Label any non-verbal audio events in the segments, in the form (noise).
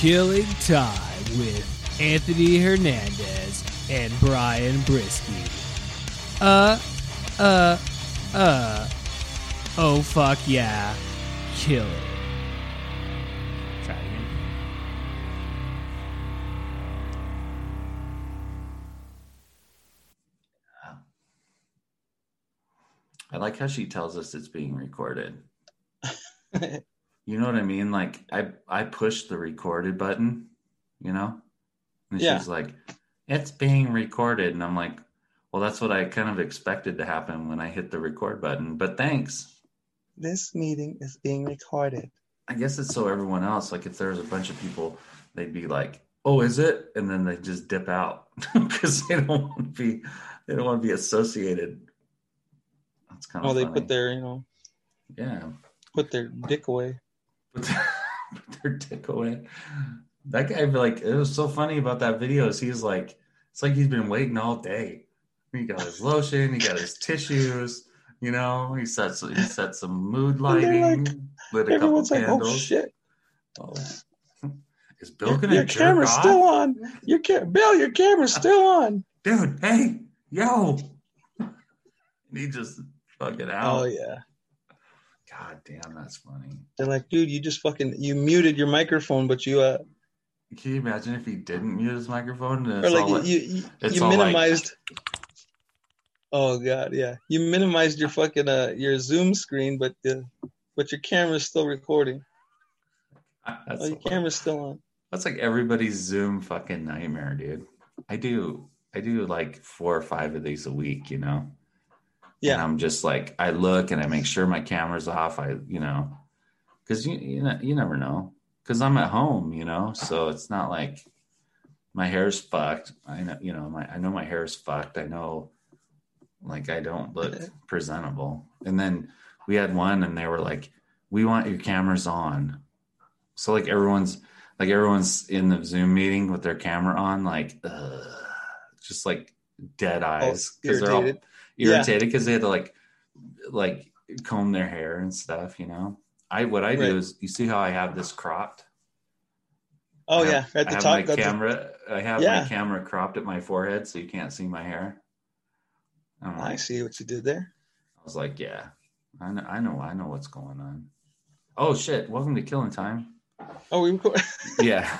Killing Time with Anthony Hernandez and Brian Brisky. Uh, uh, uh. Oh, fuck yeah. Kill it. Try it again. I like how she tells us it's being recorded. (laughs) you know what I mean? Like I I pushed the recorded button, you know? And Yeah. she's like, It's being recorded. And I'm like, Well, that's what I kind of expected to happen when I hit the record button. But thanks. This meeting is being recorded. I guess it's so everyone else, like if there's a bunch of people, they'd be like, "Oh, is it?" And then they just dip out (laughs) because they don't want to be, they don't want to be associated. That's kind of Oh, they funny. put their, you know, yeah, put their dick away. (laughs) put their, dick away. That guy, like, it was so funny about that video. Is he's like, it's like he's been waiting all day. He got his lotion, he got his tissues. You know, he set some, he set some mood lighting, like- lit a couple like, oh, candles. oh shit. Oh. (laughs) Is Bill Your, gonna your jerk camera's off? still on. Your ca- Bill, your camera's uh, still on. dude, hey, yo. (laughs) He just fucking out. Oh yeah. God damn, that's funny. They're like, dude, you just fucking you muted your microphone, but you uh Can you imagine if he didn't mute his microphone? Or like like, you you, you all like- minimized Oh god, yeah. You minimized your fucking uh your Zoom screen, but the but your camera's still recording. that's, Oh, your camera's still on. that's like everybody's Zoom fucking nightmare, dude. I do, I do like four or five of these a week, you know. And Yeah. I'm just like, I look and I make sure my camera's off. I, you know, because you, you know, you never know. Because I'm at home, you know, so it's not like my hair's fucked. I know, you know, my I know my hair's fucked. I know, like, I don't look (laughs) presentable. And then we had one, and they were like, "We want your cameras on." So like everyone's like everyone's in the Zoom meeting with their camera on, like, ugh, just like dead oh, eyes because they're all irritated. Yeah. because they had to like like comb their hair and stuff. You know, I what I do Right. is you see how I have this cropped. Oh have- yeah, at I the have top my got the- camera. I have Yeah. my camera cropped at my forehead so you can't see my hair. I'm I see what you did there. I was like, yeah, I know, I know, I know what's going on. Oh shit! Welcome to Killing Time. Oh, we record- (laughs) Yeah,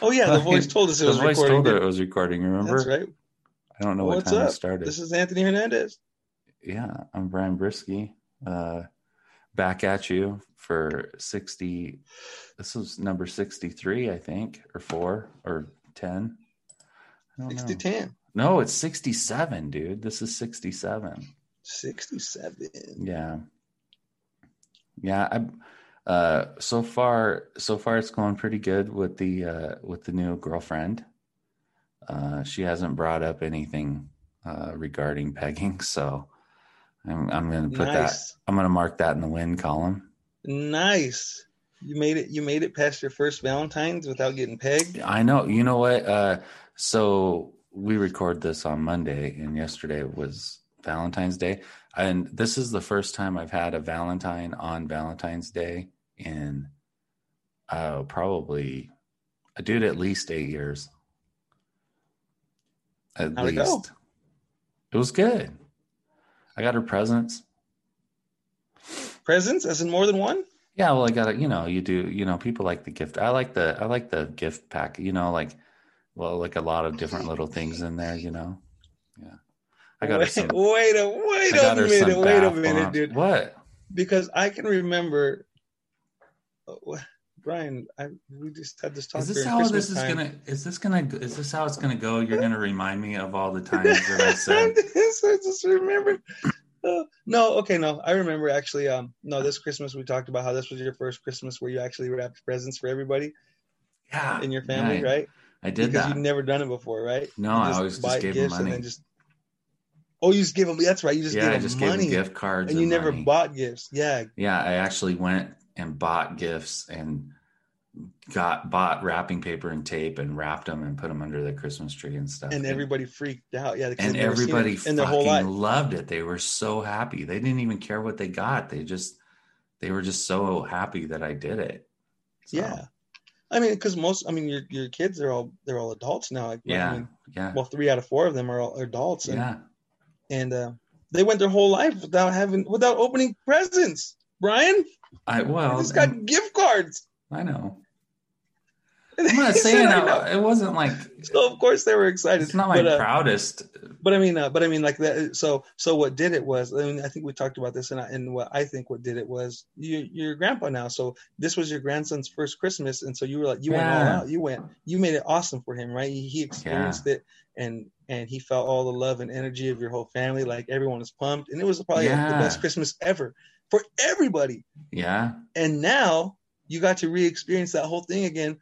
Oh yeah, the (laughs) voice told us it the was voice recording. told her it was recording. Remember? That's right. I don't know what What's time up? it started. This is Anthony Hernandez. yeah, I'm Brian Brisky. Uh, back at you for 60. This is number 63, I think, or four or 10. I don't 60 know. 10. No, it's 67, dude. This is 67. 67. Yeah. Yeah, I uh so far so far it's going pretty good with the uh with the new girlfriend. Uh she hasn't brought up anything uh regarding pegging, (laughs) so I'm I'm going to put that I'm going to mark that in the win column. Nice. You made it you made it past your first Valentine's without getting pegged. I know. You know what? Uh, so we record this on Monday, and yesterday was Valentine's Day, and this is the first time I've had a Valentine on Valentine's Day in uh, probably, a dude, at least eight years. At How'd it least. It was good. I got her presents. Presents, as in more than one. Yeah, well, I got it. You know, you do. You know, people like the gift. I like the. I like the gift pack. You know, like, well, like a lot of different (laughs) little things in there. You know, yeah. I got her wait, some. wait a wait a minute, wait a minute, dude. What? Because I can remember, Brian. I we just had this talk. Is this how Christmas this is time. gonna? Is this gonna? Is this how it's gonna go? You're gonna remind me of all the times that I said. (laughs) I just remembered. Uh, no, okay, no, I remember actually. Um, no, this Christmas we talked about how this was your first Christmas where you actually wrapped presents for everybody Yeah, in your family, yeah, I- right? I did because that. you've never done it before, right? No, I always just gave them money. just. Oh, you just gave them. That's right. You just yeah, gave I them just money, gave them gift cards, and you never money. bought gifts. Yeah, Yeah, I actually went and bought gifts and got bought wrapping paper and tape and wrapped them and put them under the Christmas tree and stuff. and everybody freaked out. Yeah, and they'd never seen it everybody in their whole life. fucking loved it. They were so happy. They didn't even care what they got. They just they were just so happy that I did it. So, Yeah, I mean, because most, I mean, your your kids are all they're all adults now. Like, yeah, I mean, yeah, well, three out of four of them are all adults, and yeah. and uh, they went their whole life without having without opening presents. Brian, I they well, just got gift cards. I know. I'm not (laughs) saying I, it wasn't like So of course they were excited. it's not my but, uh, proudest. but I mean, uh, but I mean, like that. So, so what did it was, I mean, I think we talked about this, and I, and what I think what did it was, you, you're your grandpa now. So this was your grandson's first Christmas, and so you were like, you went all out. You went, you made it awesome for him, right? He, he experienced it, and and he felt all the love and energy of your whole family. Like everyone was pumped, and it was probably like, the best Christmas ever for everybody. Yeah, And now you got to re-experience that whole thing again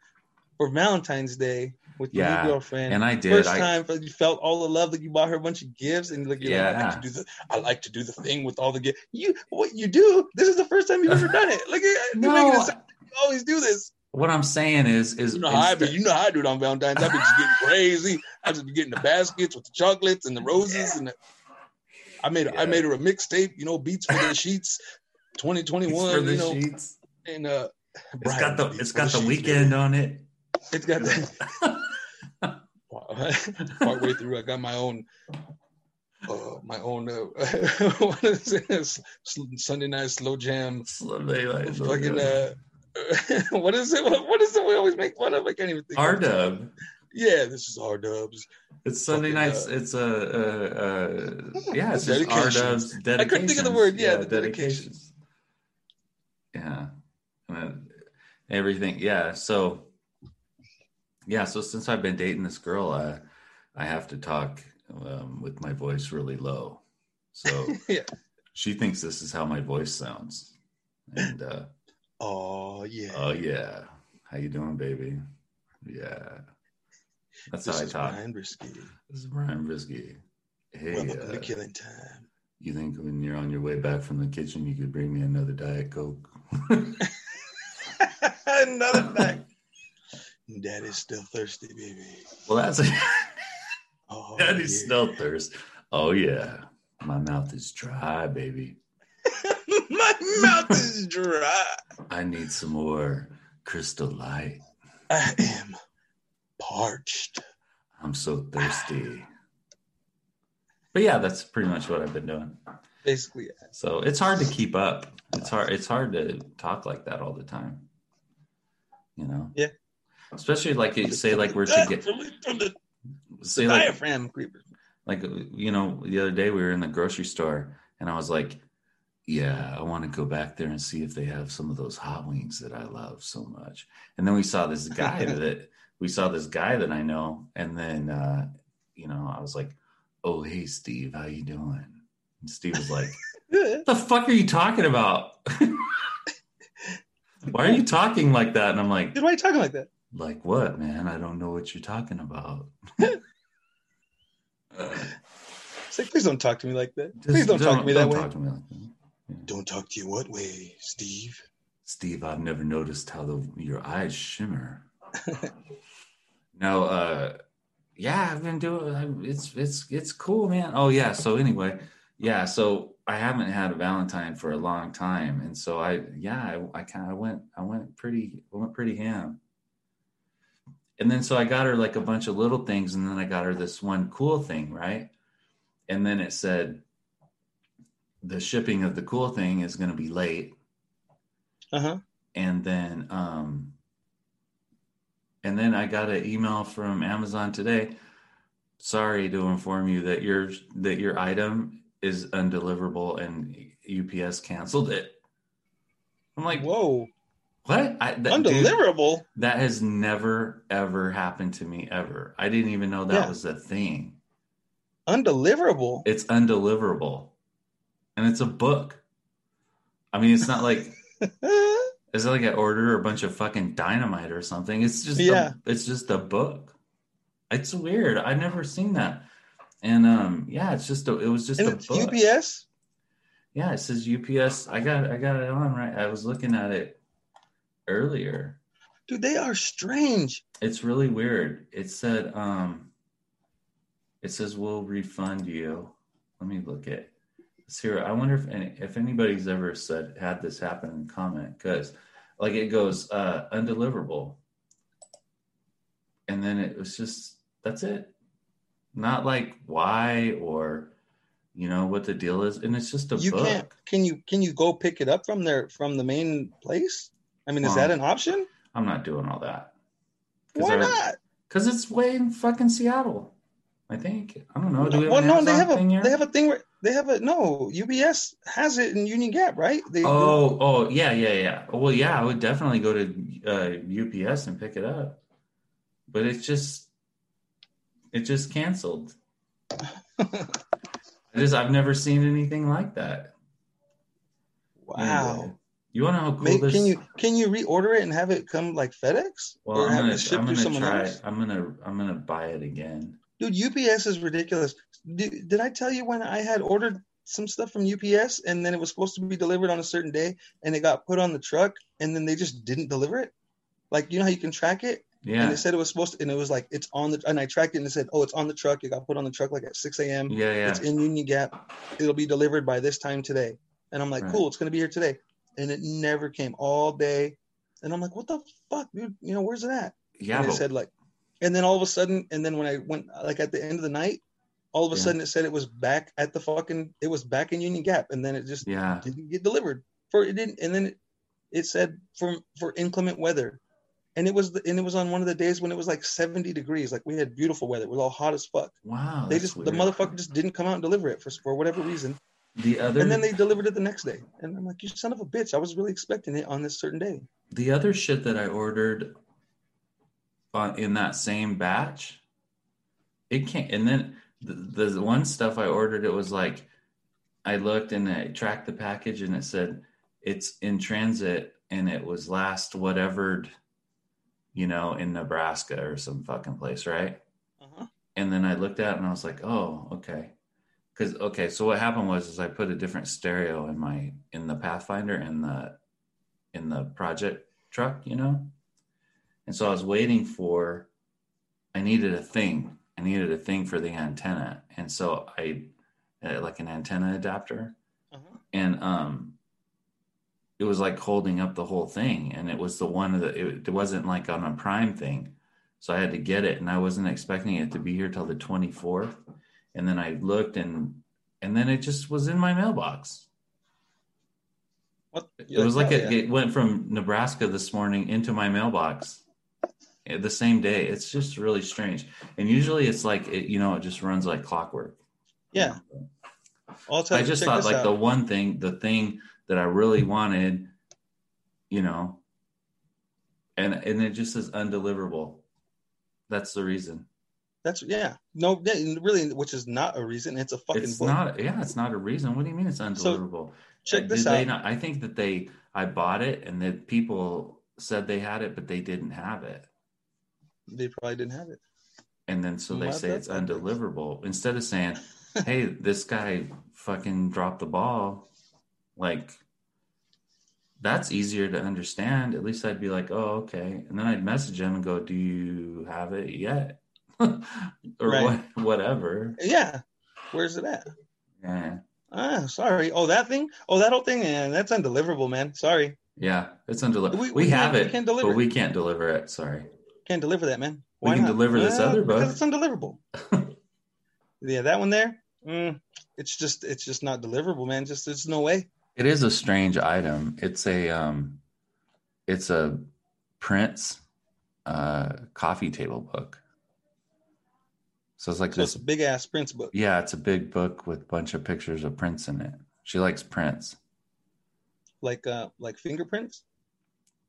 for Valentine's Day with your Yeah. new girlfriend. and I did. First I, time you felt all the love that you bought her a bunch of gifts and like you're like, I like to do the I like to do the thing with all the gifts. You what you do? This is the first time you've ever done it. Like (laughs) No. it sound you always do this. what I'm saying is, is You know how I be, you know how I do it on Valentine's. I be just getting crazy. I just be getting the baskets with the chocolates and the roses and the, I made I made her a mixtape, you know, beats for the (laughs) sheets, 2021, for the you know, sheets. and uh It's got the it's got the Sheets, weekend on it. It's got the (laughs) partway through. I got my own, uh, my own. Uh, (laughs) what is this? Sunday night slow jam. Sunday night, Fucking. Uh, (laughs) what is it? What, what is it? We always make fun of. I can't even think. R of. Dub. Yeah, this is R Dubs. It's Sunday Fucking, nights. uh, it's a, uh, uh, yeah. It's just R Dedications. Dub's I couldn't think of the word. Yeah, the dedications. Yeah, Uh, everything. Yeah. So, yeah. So since I've been dating this girl, I I have to talk um, with my voice really low. So (laughs) Yeah. she thinks this is how my voice sounds, and. uh Oh yeah. Oh yeah. How you doing, baby? Yeah. That's this how I is talk. Brian Brisky. This is Brian Brisky. Hey, Welcome uh, to Killing Time. you think when you're on your way back from the kitchen, you could bring me another Diet Coke? (laughs) Another fact. Daddy's still thirsty, baby. well, that's a (laughs) Oh, (laughs) Daddy's yeah. still thirsty. Oh yeah. My mouth is dry, baby. (laughs) My mouth is dry. I need some more crystal light. I am parched. I'm so thirsty. But yeah, that's pretty much what I've been doing. Basically, So it's hard to keep up. It's hard. It's hard to talk like that all the time. You know. Yeah. Especially like you say, like we're to get from, from the say like diaphragm creeper. like you know the other day we were in the grocery store and I was like, yeah, I want to go back there and see if they have some of those hot wings that I love so much. And then we saw this guy (laughs) that we saw this guy that I know, and then uh, you know I was like, oh hey Steve, how you doing? And Steve was like. (laughs) The fuck are you talking about? (laughs) Why are you talking like that? And I'm like, Dude, why are you talking like that? Like what, man? I don't know what you're talking about. It's like, please don't talk to me like that. Just Please don't, talk to me that don't way. talk to me like that. Don't talk to you what way, Steve? Steve, I've never noticed how the your eyes shimmer. (laughs) no, uh, yeah, I've been doing. It's it's it's cool, man. Oh yeah. So anyway, yeah. So I haven't had a Valentine for a long time, and so I yeah I, I kind of went I went pretty I went pretty ham. And then so I got her like a bunch of little things, and then I got her this one cool thing, right? And then it said the shipping of the cool thing is going to be late, Uh huh. and then um, and then I got an email from Amazon today. Sorry to inform you that your that your item is undeliverable and UPS canceled it. I'm like, Whoa. What? I, that, dude, Undeliverable. that has never ever happened to me ever. I didn't even know that Yeah. was a thing. Undeliverable. It's undeliverable, and it's a book. I mean, it's not like (laughs) it's not like I order a bunch of fucking dynamite or something. It's just Yeah. a, it's just a book. It's weird. I've never seen that. And um, yeah, it's just a, it was just and a book. UPS. Yeah, it says UPS. I got I got it on right. I was looking at it earlier. Dude, they are strange. It's really weird. It said um it says we'll refund you. Let me look at here. I wonder if any, if anybody's ever said had this happen in comment because like it goes uh undeliverable. And then it was just that's it. Not like why or you know what the deal is. And it's just a You book. can't. Can you? Can you go pick it up from there from the main place? I mean, is that an option? I'm not doing all that. Why I- not? Because it's way in fucking Seattle. I think. I don't know. Do we have well, no, they have a thing here? they have a thing where they have a no. UPS has it in Union Gap, right? They, Oh, oh, yeah, yeah, yeah. Well, yeah, I would definitely go to uh, UPS and pick it up, but it's just, it just canceled. (laughs) I just, I've never seen anything like that. wow. Anyway, you want to know how cool this? can you can you reorder it and have it come like FedEx Well, or I'm have gonna, it shipped I'm gonna try. else? I'm gonna, I'm gonna buy it again. Dude, UPS is ridiculous. Did, did I tell you when I had ordered some stuff from UPS and then it was supposed to be delivered on a certain day and it got put on the truck and then they just didn't deliver it? Like you know how you can track it Yeah. and it said it was supposed to and it was like it's on the and I tracked it and it said oh it's on the truck. It got put on the truck like at 6 a.m. yeah, yeah. It's in Union Gap. It'll be delivered by this time today. And I'm like, Right. cool, it's gonna be here today. And it never came all day. And I'm like, what the fuck, dude? You know, where's it at? Yeah, and it said like, and then all of a sudden, and then when I went like at the end of the night, all of a Yeah. sudden it said it was back at the fucking, it was back in Union Gap, and then it just yeah, didn't get delivered for it didn't, and then it, it said for for inclement weather, and it was the, and it was on one of the days when it was like 70 degrees, like we had beautiful weather, it was all hot as fuck. wow. they just the motherfucker just didn't come out and deliver it for for whatever reason, The other, and then they delivered it the next day, and I'm like, you son of a bitch, I was really expecting it on this certain day. the other shit that I ordered on in that same batch, it can't. And then the, the one stuff I ordered, it was like I looked and I tracked the package and it said it's in transit and it was last whatever, you know, in Nebraska or some fucking place, right? Uh-huh. And then I looked at it and I was like, oh, okay. Because okay, so what happened was is I put a different stereo in my in the Pathfinder in the in the project truck, you know? And so I was waiting for I needed a thing. I needed a thing for the antenna. And so I uh, like an antenna adapter. Uh-huh. And um it was like holding up the whole thing and it was the one that it, it wasn't like on a prime thing. So I had to get it and I wasn't expecting it to be here till the 24th. And then I looked and and then it just was in my mailbox. What? It was like it, yeah. it went from Nebraska this morning into my mailbox eh, the same day. It's just really strange. And usually it's like it, you know, it just runs like clockwork. Yeah. I just thought like out. the one thing, the thing that I really wanted, you know, and and it just says undeliverable. That's the reason. That's yeah. No, yeah, really, which is not a reason. It's a fucking It's book. not. Yeah, it's not a reason. What do you mean it's undeliverable? check Uh, this did out. not, I think that they. I bought it, and that people said they had it, but they didn't have it. They probably didn't have it. And then so they say it's undeliverable instead of saying, (laughs) "Hey, this guy fucking dropped the ball." Like that's easier to understand. At least I'd be like, "Oh, okay," and then I'd message him and go, "Do you have it yet?" (laughs) or Right. what, whatever. Yeah. Where's it at? Yeah, Ah, sorry. Oh, that thing. Oh, that whole thing. Man, that's undeliverable, man. Sorry, yeah, it's undeliverable. We- We, we have we it, can't deliver but we can't deliver it. Sorry. can't deliver that, man. We can deliver this other book. because it's undeliverable. (laughs) yeah, that one there. Mm, it's just it's just not deliverable, man. Just there's no way. It is a strange item. It's a um it's a Prince uh coffee table book. So it's like So this big ass Prince book. yeah, it's a big book with a bunch of pictures of Prince in it. She likes Prince. Like uh like fingerprints.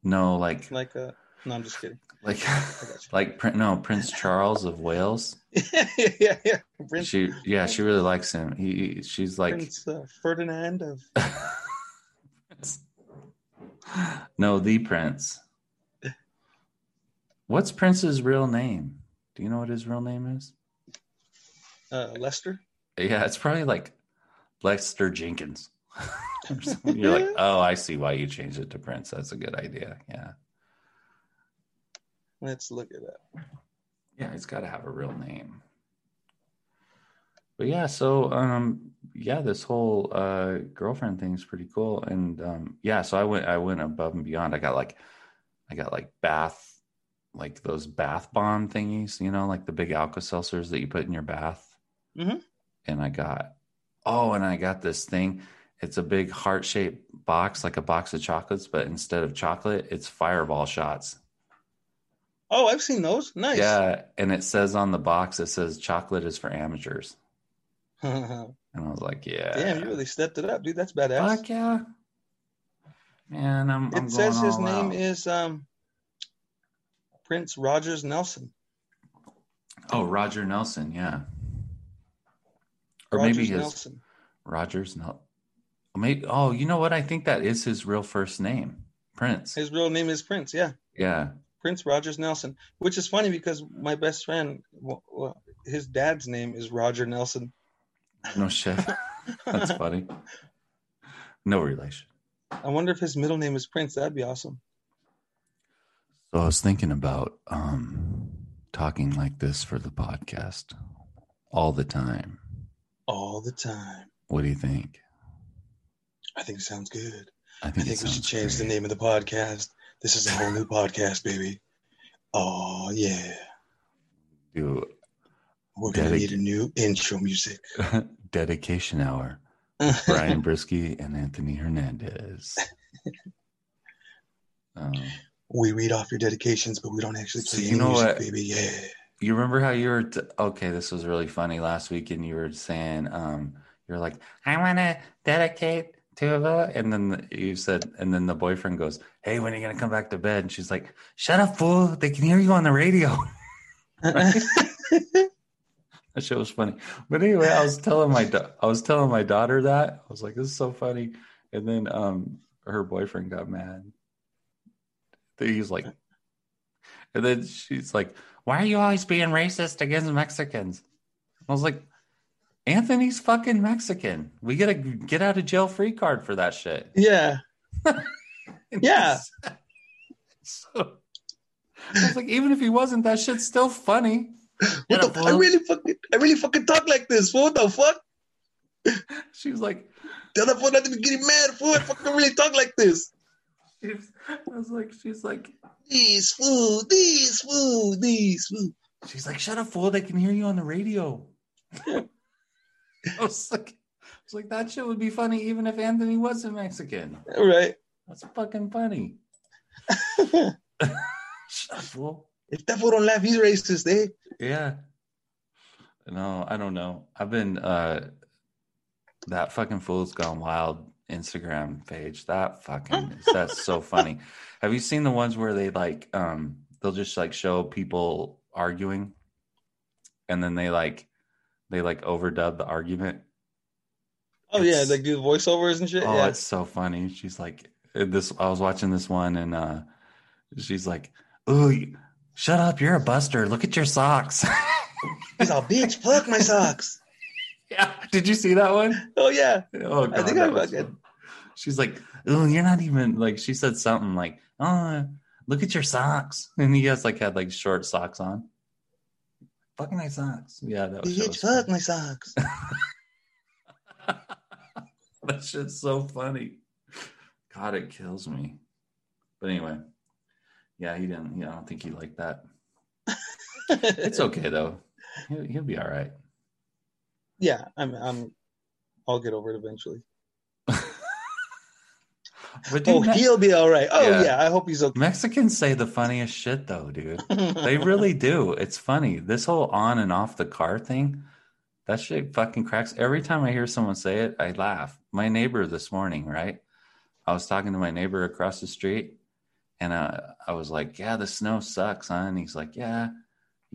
No, like Like uh no, I'm just kidding. like (laughs) like Prin- no, Prince Charles of Wales. (laughs) yeah, yeah, yeah. Prince, She yeah, she really likes him. He she's like Prince uh, Ferdinand of (laughs) No, the Prince. What's Prince's real name? Do you know what his real name is? Uh, Leicester. Yeah, it's probably like Lester Jenkins. (laughs) You're like, oh, I see why you changed it to Prince. That's a good idea. Yeah. Let's look at that. Yeah, he's got to have a real name. But yeah, so um yeah, this whole uh girlfriend thing is pretty cool. And um yeah, so I went I went above and beyond. I got like I got like bath like those bath bomb thingies, you know, like the big Alka Seltzers that you put in your bath. Mhm. And I got oh, and I got this thing. It's a big heart shaped box, like a box of chocolates, but instead of chocolate, it's fireball shots. Oh, I've seen those. Nice. Yeah, and it says on the box, it says chocolate is for amateurs. (laughs) And I was like, yeah. Damn, you really stepped it up, dude. That's badass. Fuck yeah. Man, I'm, I'm it says going his name out. is um Prince Rogers Nelson. Oh, Roger Nelson, yeah. Or Rogers maybe his Nelson. Rogers no maybe oh, you know what? I think that is his real first name. Prince. His real name is Prince. Yeah, Yeah. Prince Rogers Nelson. Which is funny because my best friend, well, well, his dad's name is Roger Nelson. No shit. (laughs) That's funny. No relation. I wonder if his middle name is Prince. That'd be awesome. So I was thinking about um talking like this for the podcast all the time. All the time. What do you think? I think it sounds good. I I think, think we should change the name of the podcast. This is a whole new podcast, baby. Oh yeah. Do We're gonna Dedic- need a new intro music. (laughs) dedication hour. (laughs) Brian Brisky and Anthony Hernandez. Um, we read off your dedications, but we don't actually So play you any know music, what? baby. Yeah. You remember how you were t- okay? This was really funny last week, and you were saying um, you're like, I want to dedicate to the, and then the- you said, and then the boyfriend goes, Hey, when are you gonna come back to bed? And she's like, Shut up, fool! They can hear you on the radio. (laughs) That shit was funny. But anyway, I was telling my da- I was telling my daughter that I was like, "This is so funny," and then um, her boyfriend got mad. He's like, and then she's like, "Why are you always being racist against Mexicans?" I was like, "Anthony's fucking Mexican. We get a get out of jail free card for that shit." yeah. (laughs) Yeah. so I was like, even if he wasn't, that shit's still funny. What the, I really fucking I really fucking talk like this. What the fuck? (laughs) She was like, Tell that fool not to be getting mad, fool. I fucking really talk like this. (laughs) I was like, she's like, These fool, these fool, these fool. she's like, shut up, fool. They can hear you on the radio. (laughs) I was like, I was like, that shit would be funny even if Anthony wasn't Mexican. Right. That's fucking funny. (laughs) shut up, fool. If that fool don't laugh, he's racist, eh? Yeah. No, I don't know. I've been uh that fucking fool's gone wild Instagram page. That fucking (laughs) that's so funny. Have you seen the ones where they like um they'll just like show people arguing and then they like they like overdub the argument? Oh yeah, It's- like do the voiceovers and shit. Oh, yeah. it's so funny. She's like this I was watching this one and uh she's like, "Ooh, shut up, you're a buster. Look at your socks." (laughs) He's all bitch, fuck my socks. Yeah. (laughs) Did you see that one? Oh yeah. Oh, God, I think I fucking- She's like, "Oh, you're not even like." She said something like, "Oh, look at your socks," (laughs) and he has like had like short socks on. Fucking my socks. Yeah, that was, Bitch, fuck my socks. (laughs) that shit's so funny. God, it kills me. But anyway, yeah, he didn't. Yeah, I don't think he liked that. It's okay though. He'll, he'll be all right. Yeah, I'm. I'm. I'll get over it eventually. (laughs) Oh, Me- he'll be all right. Oh Yeah. yeah, I hope he's okay. Mexicans say the funniest shit though, dude. They really do. It's funny. This whole on and off the car thing, that shit fucking cracks. Every time I hear someone say it, I laugh. My neighbor this morning, right? I was talking to my neighbor across the street and uh, I was like, Yeah, the snow sucks, huh? And he's like, Yeah.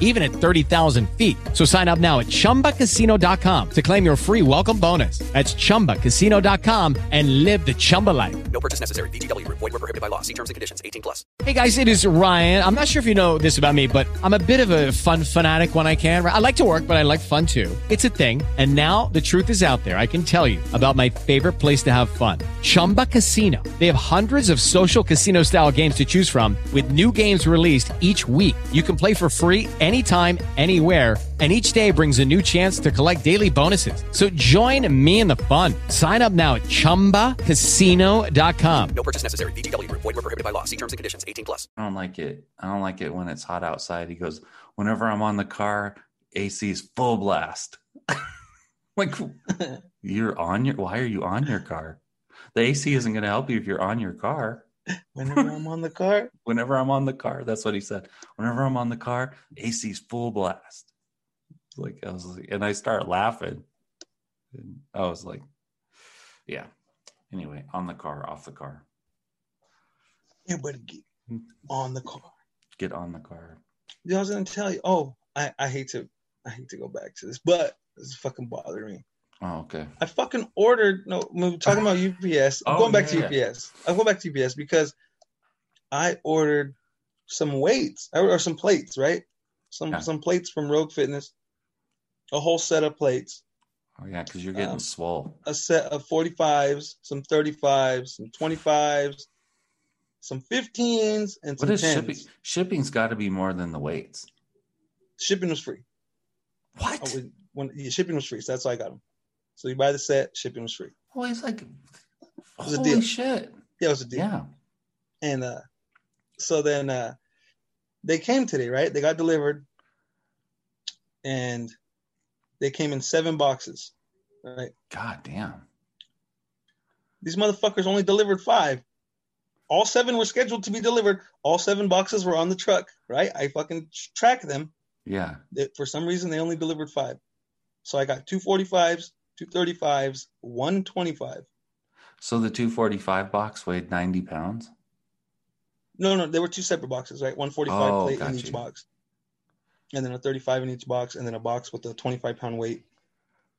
even at 30,000 feet. So sign up now at chumbacasino.com to claim your free welcome bonus. That's chumbacasino.com and live the Chumba life. No purchase necessary. Group. Void were prohibited by law. See terms and conditions. 18 plus. Hey guys, it is Ryan. I'm not sure if you know this about me, but I'm a bit of a fun fanatic when I can. I like to work, but I like fun too. It's a thing. And now the truth is out there. I can tell you about my favorite place to have fun Chumba Casino. They have hundreds of social casino style games to choose from, with new games released each week. You can play for free anytime, anywhere. And each day brings a new chance to collect daily bonuses. So join me in the fun. Sign up now at chumbacasino.com. No purchase necessary. VGW Group. Void were prohibited by law. See terms and conditions. 18 plus. I don't like it. I don't like it when it's hot outside. He goes, Whenever I'm on the car, AC is full blast. (laughs) like, (laughs) you're on your, why are you on your car? The AC isn't going to help you if you're on your car. (laughs) Whenever I'm on the car, Whenever I'm on the car, that's what he said. Whenever I'm on the car, AC's full blast. Like I was like, and I start laughing. And I was like, yeah. Anyway, on the car, off the car, everybody get on the car. get on the car. I was gonna tell you. Oh, I, I hate to I hate to go back to this, but this is fucking bothering me. Oh, okay. I fucking ordered. No, we we're talking about UPS. I'm (laughs) Oh, going back yeah. to UPS. I'm going back to UPS because I ordered some weights or, some plates, right? Some Yeah. some plates from Rogue Fitness, a whole set of plates, Oh yeah, because you're getting Um, swole. a set of 45s, some 35s, some 25s, some 15s, and some What is 10s. shipping? Shipping's got to be more than the weights. Shipping was free. What? I when yeah, shipping was free, so that's why I got them. So you buy the set, shipping was free. Oh, it's like, was a holy deal. shit! Yeah, it was a deal. Yeah. And uh, so then uh, they came today, right? They got delivered, and they came in seven boxes, right? God damn. These motherfuckers only delivered five. All seven were scheduled to be delivered. All seven boxes were on the truck, right? I fucking track them. Yeah. For some reason, they only delivered five. So I got two 45s, two 35s, one 25. So the 245 box weighed 90 pounds. No, no, there were two separate boxes, right? 145 Oh, plate in each you. box. And then a 35 in each box, and then a box with a 25 pound weight.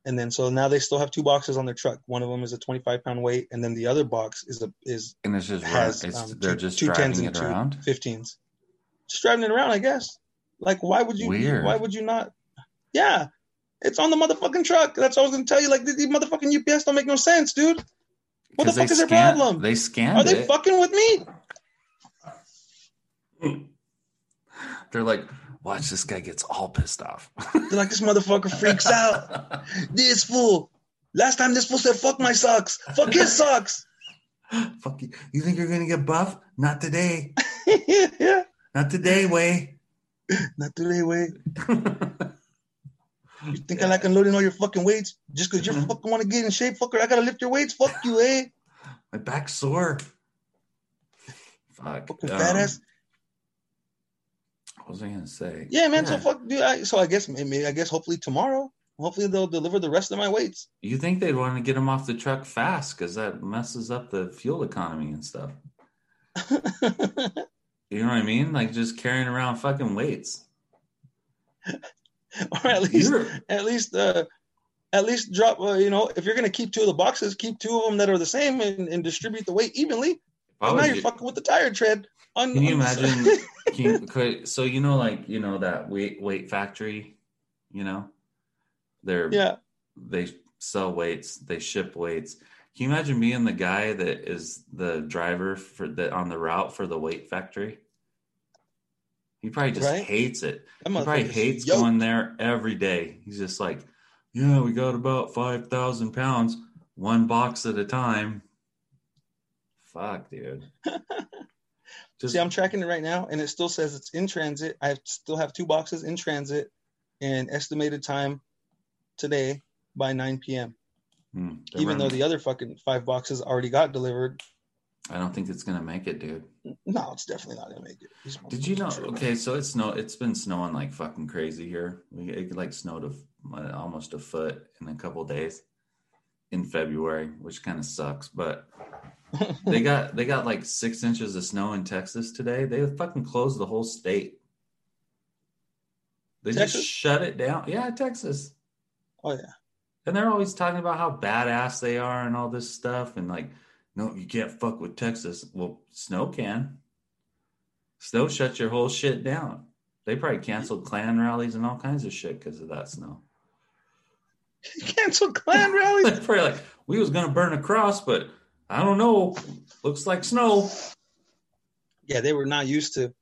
And then so now they still have two boxes on their truck. One of them is a 25 pound weight, and then the other box is a is And it's just has it's, um, they're two- just two driving 10s and it two around. 15s. Just driving it around, I guess. Like, why would you? Weird. Why would you not? Yeah, it's on the motherfucking truck. That's what I was gonna tell you. Like, these motherfucking UPS don't make no sense, dude. What the fuck is their problem? They scanned Are they it. fucking with me? (laughs) They're like, watch this guy gets all pissed off. (laughs) They're like, this motherfucker freaks out. This fool. Last time this fool said, fuck my socks. Fuck his socks. (laughs) Fuck you. You think you're gonna get buff? Not today. yeah. Not today, way. Not today, way. You think I like unloading all your fucking weights just because you fucking want to get in shape, fucker? I gotta lift your weights. Fuck you, eh? My back's sore. Fuck. Fucking Um, fat ass. What was I gonna say? Yeah, man. So fuck, dude. I, so I guess maybe I guess hopefully tomorrow, hopefully they'll deliver the rest of my weights. You think they'd want to get them off the truck fast because that messes up the fuel economy and stuff. (laughs) You know what I mean? Like just carrying around fucking weights. (laughs) or at least, You're- at least, uh, at least drop. Uh, you know, if you're gonna keep two of the boxes, keep two of them that are the same and, and distribute the weight evenly. If I And now you're you- fucking with the tire tread. On, Can you on- imagine? (laughs) Can you, could, so you know, like you know that weight weight factory, you know, they're yeah. they sell weights, they ship weights. Can you imagine being the guy that is the driver for the on the route for the weight factory? He probably just Right? hates it. He probably hates yoked. going there every day. He's just like, yeah, we got about five thousand pounds, one box at a time. Fuck, dude. (laughs) Just See, I'm tracking it right now, and it still says it's in transit. I still have two boxes in transit, and estimated time today by 9 p.m. Hmm, Even though the other fucking five boxes already got delivered. I don't think it's gonna make it, dude. No, it's definitely not gonna make it. Did you know? Okay, so it's snow. It's been snowing like fucking crazy here. We it like snowed a, uh, almost a foot in a couple days in February, which kind of sucks. But (laughs) they got they got like six inches of snow in Texas today. They fucking closed the whole state. They Texas? just shut it down. Yeah, Texas. Oh yeah. And they're always talking about how badass they are and all this stuff. And like, no, you can't fuck with Texas. Well, snow can. Snow shuts your whole shit down. They probably canceled Klan rallies and all kinds of shit because of that snow. (laughs) Cancel Klan rallies. They're (laughs) probably like, we was gonna burn a cross, but I don't know. Looks like snow. yeah, they were not used to.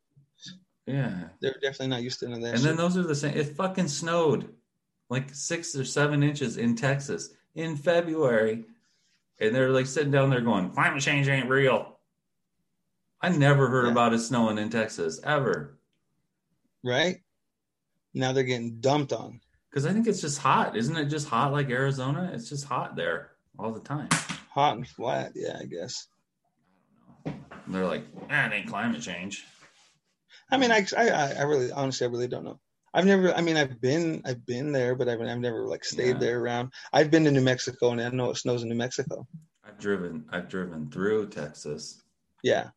Yeah. they're definitely not used to that. And then those are the same. It fucking snowed like six or seven inches in Texas in February. And they're like sitting down there going, climate change ain't real. I never heard Yeah. about it snowing in Texas ever. right now they're getting dumped on. Because I think it's just hot. Isn't it just hot like Arizona? It's just hot there all the time. Hot and flat. Yeah, I guess. And they're like, eh, it ain't climate change. I mean, I, I, I really, honestly, I really don't know. I've never. I mean, I've been, I've been there, but I've, I've never like stayed Yeah. there around. I've been to New Mexico, and I know it snows in New Mexico. I've driven I've driven through Texas. Yeah,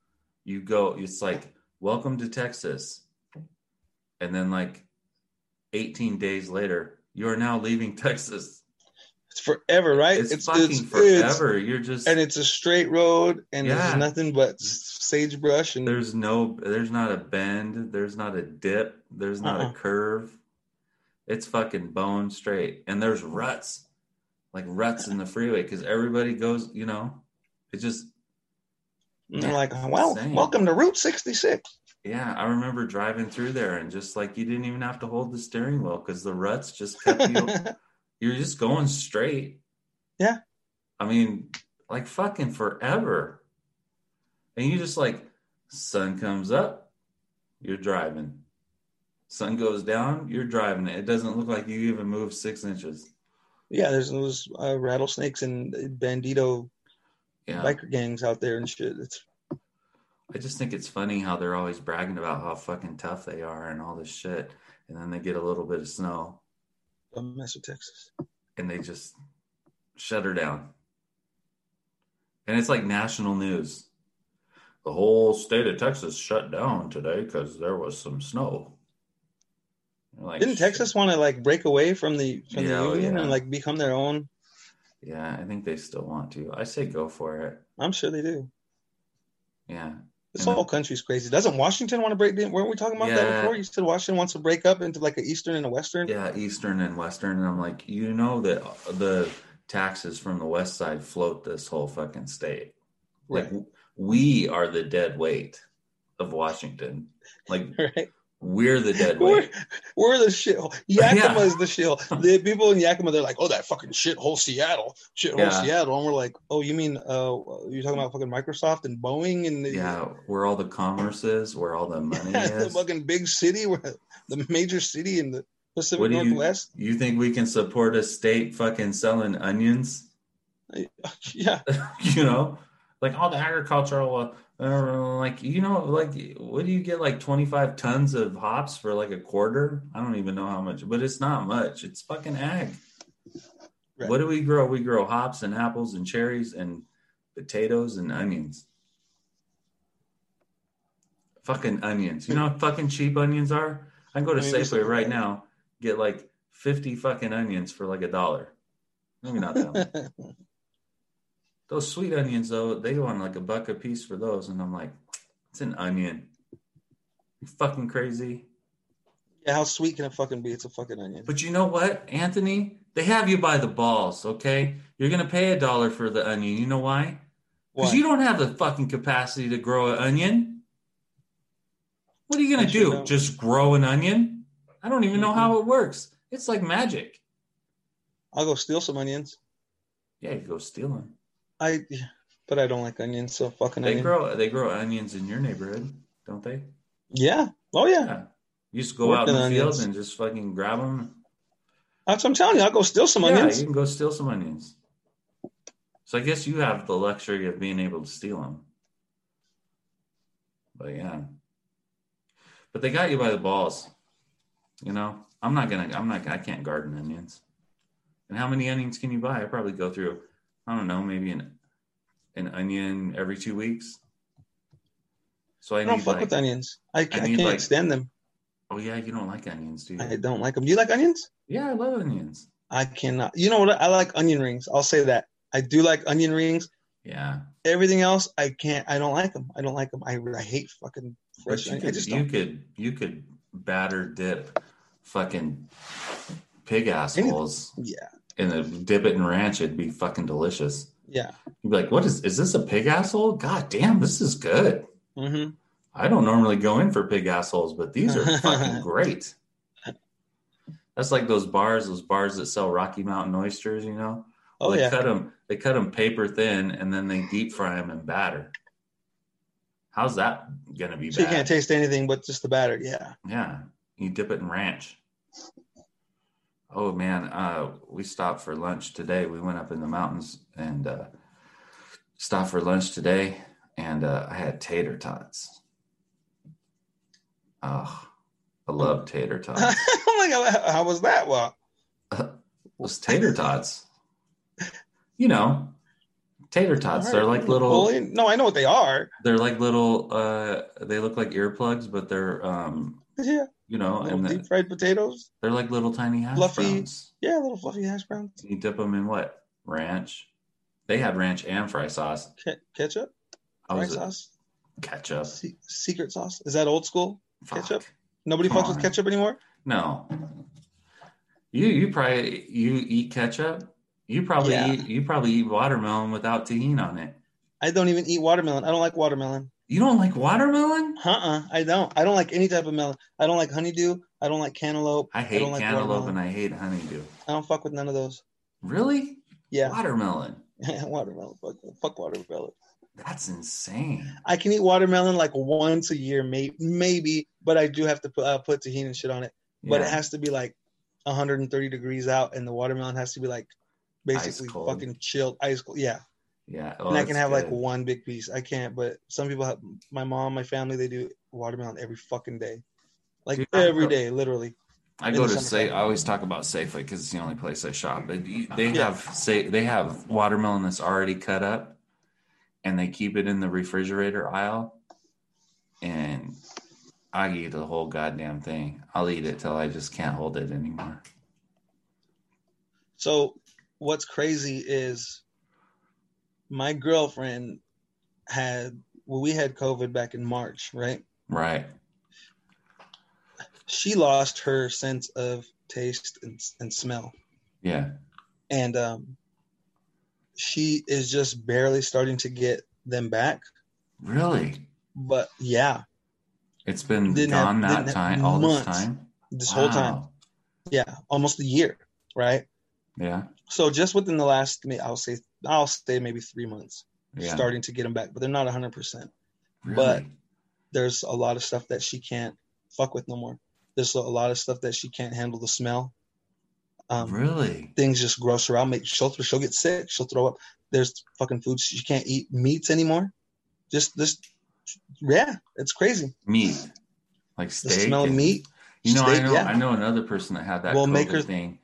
You go, it's like, welcome to Texas. And then like 18 days later, you are now leaving Texas. It's forever, right? It's, fucking forever. You're just and it's a straight road, and Yeah. there's nothing but sagebrush and there's no there's not a bend, there's not a dip, there's not Uh-uh. a curve. It's fucking bone straight. And there's ruts. Like ruts in the freeway because everybody goes, you know, it just and they're like, well, Insane. welcome to Route 66. Yeah, I remember driving through there and just like you didn't even have to hold the steering wheel because the ruts just kept you. (laughs) you're just going straight. Yeah. I mean, like fucking forever. And you just like, sun comes up, you're driving. Sun goes down, you're driving it. It doesn't look like you even moved six inches. yeah, there's those uh, rattlesnakes and bandito Yeah. biker gangs out there and shit. It's I just think it's funny how they're always bragging about how fucking tough they are and all this shit. And then they get a little bit of snow don't mess with Texas. and they just shut her down. And it's like national news. The whole state of Texas shut down today because there was some snow. Like, Didn't Texas want to like break away from the from Yeah, the oh, union yeah. and like become their own? Yeah, I think they still want to. I say go for it. I'm sure they do. Yeah. This whole country's crazy. Doesn't Washington want to break? Weren't we talking about Yeah. that before? You said Washington wants to break up into like a Eastern and a Western. Yeah, Eastern and Western. And I'm like, you know that uh, the taxes from the West side float this whole fucking state. Like, Right. we are the dead weight of Washington. Like, (laughs) Right. We're the dead We're, we're the shithole. Yakima Yeah. is the shithole. (laughs) The people in Yakima, they're like, oh, that fucking shithole Seattle, shithole Yeah. Seattle, and we're like, oh, you mean uh, you're talking about fucking Microsoft and Boeing and the, Yeah, where all the commerce is, where all the money (laughs) the is. The fucking big city, where the major city in the Pacific What do you, Northwest. you think we can support a state fucking selling onions? (laughs) Yeah, you know, like all the agricultural, uh, like you know, like what do you get? Like twenty five tons of hops for like a quarter? I don't even know how much, but it's not much. It's fucking ag. Right. What do we grow? We grow hops and apples and cherries and potatoes and onions. Fucking onions. You know how fucking cheap onions are? I can go to I mean, Safeway right now, get like 50 fucking onions for like a dollar. Maybe not that. (laughs) Those sweet onions, though, they want like a buck a piece for those. And I'm like, it's an onion. You fucking crazy. yeah. How sweet can it fucking be? It's a fucking onion. But you know what, Anthony? They have you by the balls, okay? You're gonna pay a dollar for the onion. You know why? Because you don't have the fucking capacity to grow an onion. What are you gonna I do? Just grow an onion? I don't even know how mm-hmm. it works. It's like magic. I'll go steal some onions. Yeah, you go steal them. I, but I don't like onions, so fucking They onion. grow they grow onions in your neighborhood, don't they? Yeah. Oh yeah. Yeah. You just go out in Working the field and just fucking grab them. That's what I'm telling you. I'll go steal some onions. yeah, onions. you can go steal some onions. So I guess you have the luxury of being able to steal them. But yeah. But they got you by the balls. You know, I'm not gonna. I'm not. I can't garden onions. And how many onions can you buy? I probably go through. I don't know, maybe an an onion every two weeks. So I, I don't fuck like. with onions. I, ca- I can't like- stand them. Oh yeah, you don't like onions, do you? I don't like them. Do you like onions? yeah, I love onions. I cannot. You know what? I like onion rings. I'll say that. I do like onion rings. Yeah, Everything else, I can't. I don't like them. I don't like them. I, I hate fucking fresh. you. I could just you could you could batter dip fucking pig assholes Yeah. And then dip it in ranch. It'd be fucking delicious. Yeah. You'd be like, "What is? Is this a pig asshole? God damn, this is good." hmm I don't normally go in for pig assholes, but these are (laughs) fucking great. That's like those bars, those bars that sell Rocky Mountain oysters. You know, Oh they yeah. cut them. They cut them paper thin, and then they deep fry them in batter. How's that gonna be So you can't taste anything but just the batter. Yeah. yeah, you dip it in ranch. Oh man, uh, we stopped for lunch today. We went up in the mountains and uh, stopped for lunch today, and uh, I had tater tots. Oh, I love tater tots. (laughs) Like, how- how was that? Well, (laughs) was tater tots. You know, tater tots. They're like little. Well, no, I know what they are. They're like little. uh They look like earplugs, but they're um. Yeah. You know, Little and deep the, fried potatoes. they're like little tiny hash Fluffy. browns. Yeah, little fluffy hash browns. You dip them in what? Ranch. They had ranch and fry sauce. Ke- ketchup. I Fry sauce. ketchup. Se- secret sauce. Is that old school? Fuck. Ketchup? Nobody Come fucks with ketchup anymore. No. You you probably you eat ketchup. You probably Yeah. eat you probably eat watermelon without Tajín on it. I don't even eat watermelon. I don't like watermelon. You don't like watermelon? Uh-uh. I don't. I don't like any type of melon. I don't like honeydew. I don't like cantaloupe. I hate don't like cantaloupe watermelon. and I hate honeydew. I don't fuck with none of those. Really? Yeah. Watermelon. (laughs) watermelon. Fuck, fuck watermelon. That's insane. I can eat watermelon like once a year, maybe, maybe, but I do have to put, uh, put Tajín and shit on it. But it has to be like 130 degrees out, and the watermelon has to be like basically fucking chilled, ice cold. Yeah, yeah. Oh, and I oh, can that's have like one big piece. I can't, but some people have. My mom, my family, they do watermelon every fucking day, like Dude, every go- day, literally. I go to say. I always talk about Safeway because it's the only place I shop. They Yeah. have say they have watermelon that's already cut up, and they keep it in the refrigerator aisle, and I eat the whole goddamn thing. I'll eat it till I just can't hold it anymore. So what's crazy is my girlfriend had well, we had COVID back in March, right? Right? She lost her sense of taste and, and smell. Yeah. and um, she is just barely starting to get them back. Really? But yeah, It's been Didn't gone have- that time, all this time. this whole time, yeah, almost a year, right? Yeah. So just within the last, I'll say, I'll say maybe three months, Yeah. starting to get them back, but they're not hundred percent. Really? but- There's a lot of stuff that she can't fuck with no more. There's a lot of stuff that she can't handle the smell. Um, really? things just gross her out. Make she'll she'll get sick. She'll throw up. There's fucking foods she can't eat meats anymore. Just this, yeah, it's crazy. Meat, like The steak. smell of and- meat. You know, I know, yeah. I know another person that had that Will COVID her- thing,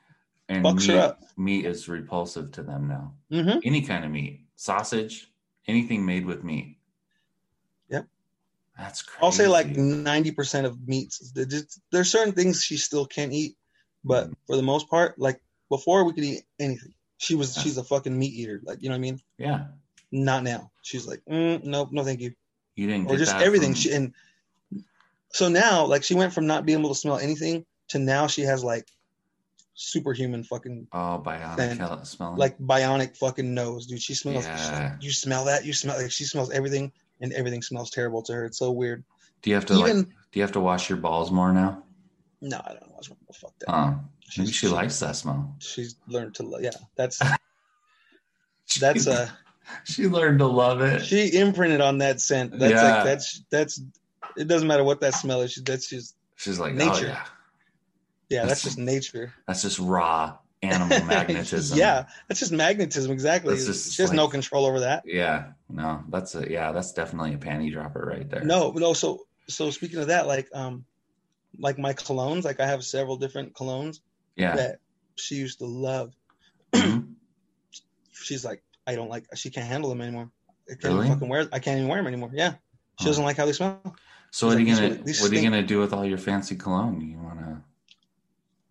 and fucks her meat, up. meat is repulsive to them now. Mm-hmm. Any kind of meat, sausage, anything made with meat. Yep. That's crazy. I'll say like ninety percent of meats. There's certain things she still can't eat, but Mm. for the most part, like before, we could eat anything. She was she's a fucking meat eater. Like you know what I mean? yeah. Not now. She's like, mm, nope, no, thank you. You didn't Or get just that everything. from- She and so now, like she went from not being able to smell anything to now she has like superhuman fucking Oh, bionic hell- smelling. like bionic fucking nose, dude. She smells. Yeah. like, you smell that? You smell like she smells everything, and everything smells terrible to her. It's so weird. do you have to like? Do you have to wash your balls more now? no, I don't know. what's wrong with Fuck that. Oh, maybe She's- she likes that smell. She's learned to. Yeah, that's (laughs) (laughs) that's a. She learned to love it. she imprinted on that scent. That's Yeah. like that's that's. It doesn't matter what that smell is. That's just She's like, oh Nature. yeah, yeah. That's That's- just nature. that's just raw animal (laughs) magnetism. yeah, that's just magnetism. Exactly. That's just she has no control over that. yeah. No, that's a yeah. That's definitely a panty dropper right there. No, no. So so speaking of that, like um, like my colognes, like I have several different colognes Yeah. that she used to love. Mhm. (clears throat) She's like, I don't like. She can't handle them anymore. I can't Really? even fucking wear. I can't even wear them anymore. Yeah, she Huh. doesn't like how they smell. So what are you gonna what are you gonna do with all your fancy cologne? You wanna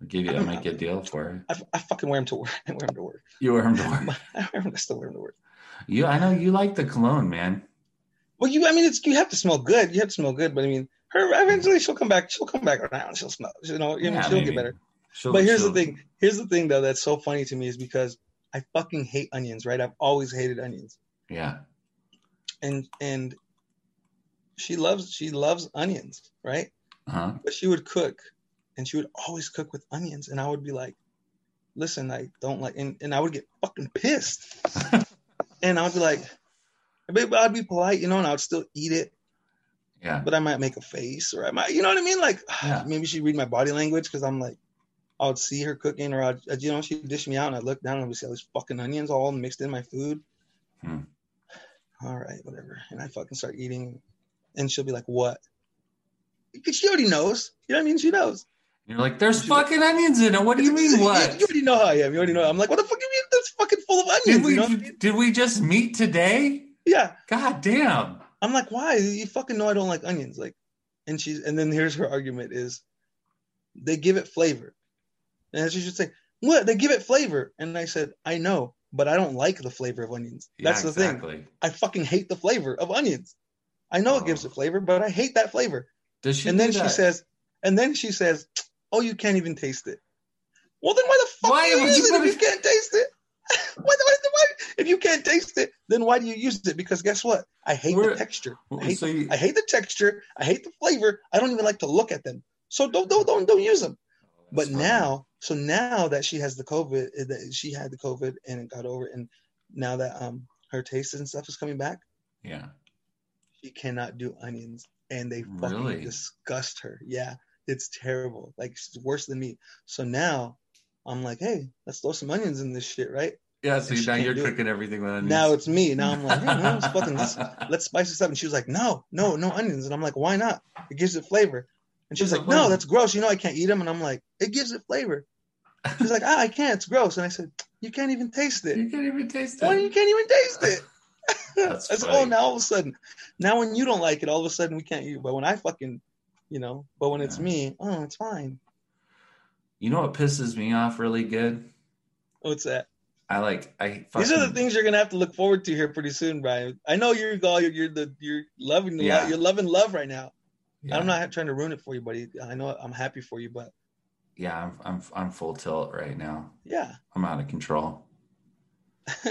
give you I don't make know. a deal for it? I, I fucking wear them to work. (laughs) I wear them to work. You wear them to work. (laughs) I wear them. I still wear them to work. You I know you like the cologne, man. Well, you. I mean, it's you have to smell good. You have to smell good. But I mean, her eventually she'll come back. She'll come back around. She'll smell. You know, you know Yeah, she'll maybe. get better. She'll- But here's she'll- the thing. Here's the thing, though, that's so funny to me is because I fucking hate onions. Right? I've always hated onions. Yeah. and and she loves she loves onions, right? Uh-huh. But she would cook, and she would always cook with onions, and I would be like, "Listen, I don't like," and, and I would get fucking pissed, (laughs) and I would be like, "But I'd be polite, you know, and I would still eat it, Yeah. but I might make a face, or I might, you know what I mean? Like (sighs) Yeah. maybe she'd read my body language because I'm like. I would see her cooking, or I'd, you know, she'd dish me out, and I'd look down and I would see all these fucking onions all mixed in my food. Hmm. All right, whatever. And I fucking start eating, and she'll be like, "What?" Because she already knows. You know what I mean? She knows. You're like, there's fucking onions in it. What do you mean what? (laughs) you already know how I am. You already know. I'm like, what the fuck you mean? That's fucking full of onions. Did we you know? I mean? did we just meet today? Yeah. God damn. I'm like, why? You fucking know I don't like onions. Like, and she's, and then here's her argument: is they give it flavor, and she should say, "What? They give it flavor?" And I said, "I know, but I don't like the flavor of onions. That's yeah, the thing. I fucking hate the flavor of onions. I know it gives Oh. it flavor, but I hate that flavor." Does she and then she says, and then she says, "Oh, you can't even taste it." Well, then why the fuck Why do you would use you it if you can't taste it? (laughs) why, why, why, if you can't taste it, then why do you use it? Because guess what? I hate We're- the texture. I hate, so you- I hate the texture. I hate the flavor. I don't even like to look at them. So don't don't don't don't use them. But funny. now, so now that she has the COVID, uh, that she had the COVID and it got over, and now that um her taste and stuff is coming back, Yeah. she cannot do onions and they fucking Really? disgust her. Yeah, it's terrible. Like it's worse than me. So now I'm like, hey, let's throw some onions in this shit, right? Yeah, so now you're do it. cooking everything with onions. Now it's me. Now I'm like, hey, man, let's (laughs) fucking let's, let's spice this up. And she was like, no, no, no onions. And I'm like, why not? It gives it flavor. And she's like, no, that's gross. You know, I can't eat them. And I'm like, it gives it flavor. She's like, ah, I can't. It's gross. And I said, you can't even taste it. you can't even taste it. Why you can't even taste it? (laughs) That's (laughs) That's funny. oh now all of a sudden. Now when you don't like it, all of a sudden we can't eat. But when I fucking you know, but when it's me, oh it's fine. You know what pisses me off really good? What's that? I like I These are the things you're gonna have to look forward to here pretty soon, Brian. I know you're all you're, you're the you're loving the Yeah. you're loving love right now. Yeah. I'm not trying to ruin it for you, buddy. I know I'm happy for you, but Yeah, I'm I'm I'm full tilt right now. yeah. I'm out of control. (laughs)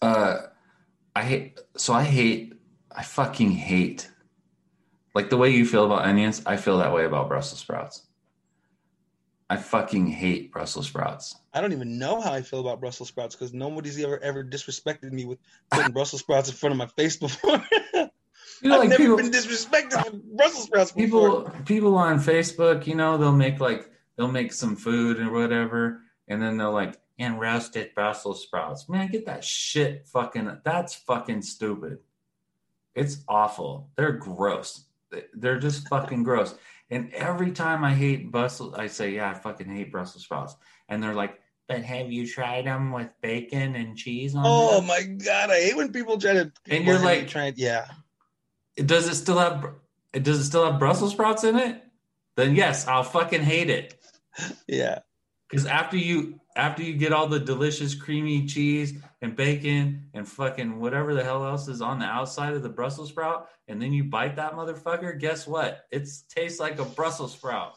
Uh, I hate. So I hate. I fucking hate. Like the way you feel about onions, I feel that way about Brussels sprouts. I fucking hate Brussels sprouts. I don't even know how I feel about Brussels sprouts because nobody's ever ever disrespected me with putting (laughs) Brussels sprouts in front of my face before. You (laughs) know, I've like never people, been disrespected with Brussels sprouts before. people, people on Facebook, you know, they'll make like they'll make some food or whatever, and then they'll like and roasted Brussels sprouts. Man, get that shit fucking. That's fucking stupid. It's awful. They're gross. They're just fucking gross. And every time I hate Brussels, I say, yeah, I fucking hate Brussels sprouts. And they're like, but have you tried them with bacon and cheese on Oh them? my god, I hate when people try to. And you're like- trying. Yeah, Does it still have? Does it still have Brussels sprouts in it? Then yes, I'll fucking hate it. (laughs) yeah. Because after you after you get all the delicious creamy cheese and bacon and fucking whatever the hell else is on the outside of the Brussels sprout, and then you bite that motherfucker, guess what? It tastes like a Brussels sprout.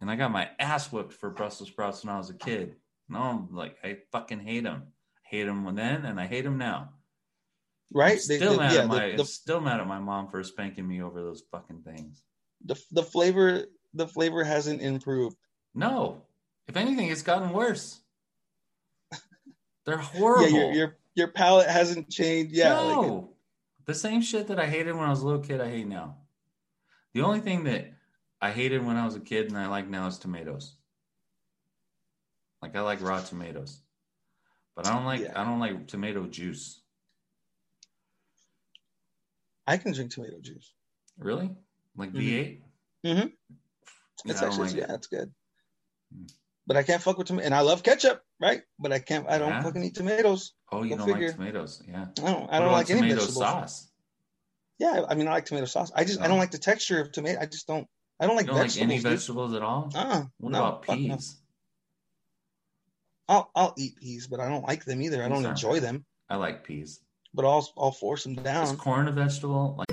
and I got my ass whipped for Brussels sprouts when I was a kid. No, I'm like I fucking hate them. Hate them then, and I hate them now. right? I'm still the- mad yeah, at my the, the, still mad at my mom for spanking me over those fucking things. the the flavor the flavor hasn't improved. No, if anything, it's gotten worse. They're horrible. (laughs) Yeah, your your your palate hasn't changed. Yeah, no, like the same shit that I hated when I was a little kid, I hate now. The only thing that I hated when I was a kid and I like now is tomatoes. Like I like raw tomatoes, but I don't like Yeah. I don't like tomato juice. I can drink tomato juice. Really? Like Mhm. V8? Mhm. Yeah, It's actually like yeah, it. it's good. Mm. But I can't fuck with tomato, and I love ketchup, right? But I can't. I don't Yeah. fucking eat tomatoes. Oh, you Go don't figure. like tomatoes? Yeah. I don't. I don't like any tomato vegetables. sauce. Yeah, I mean, I like tomato sauce. I just I don't like the texture of tomato. I just don't. I don't like You don't like vegetables. any dude. vegetables at all? Uh-uh. What no, about fuck no. peas? I'll I'll eat peas, but I don't like them either. I don't enjoy them, I like peas. but I'll I'll force them down. Is corn a vegetable? Like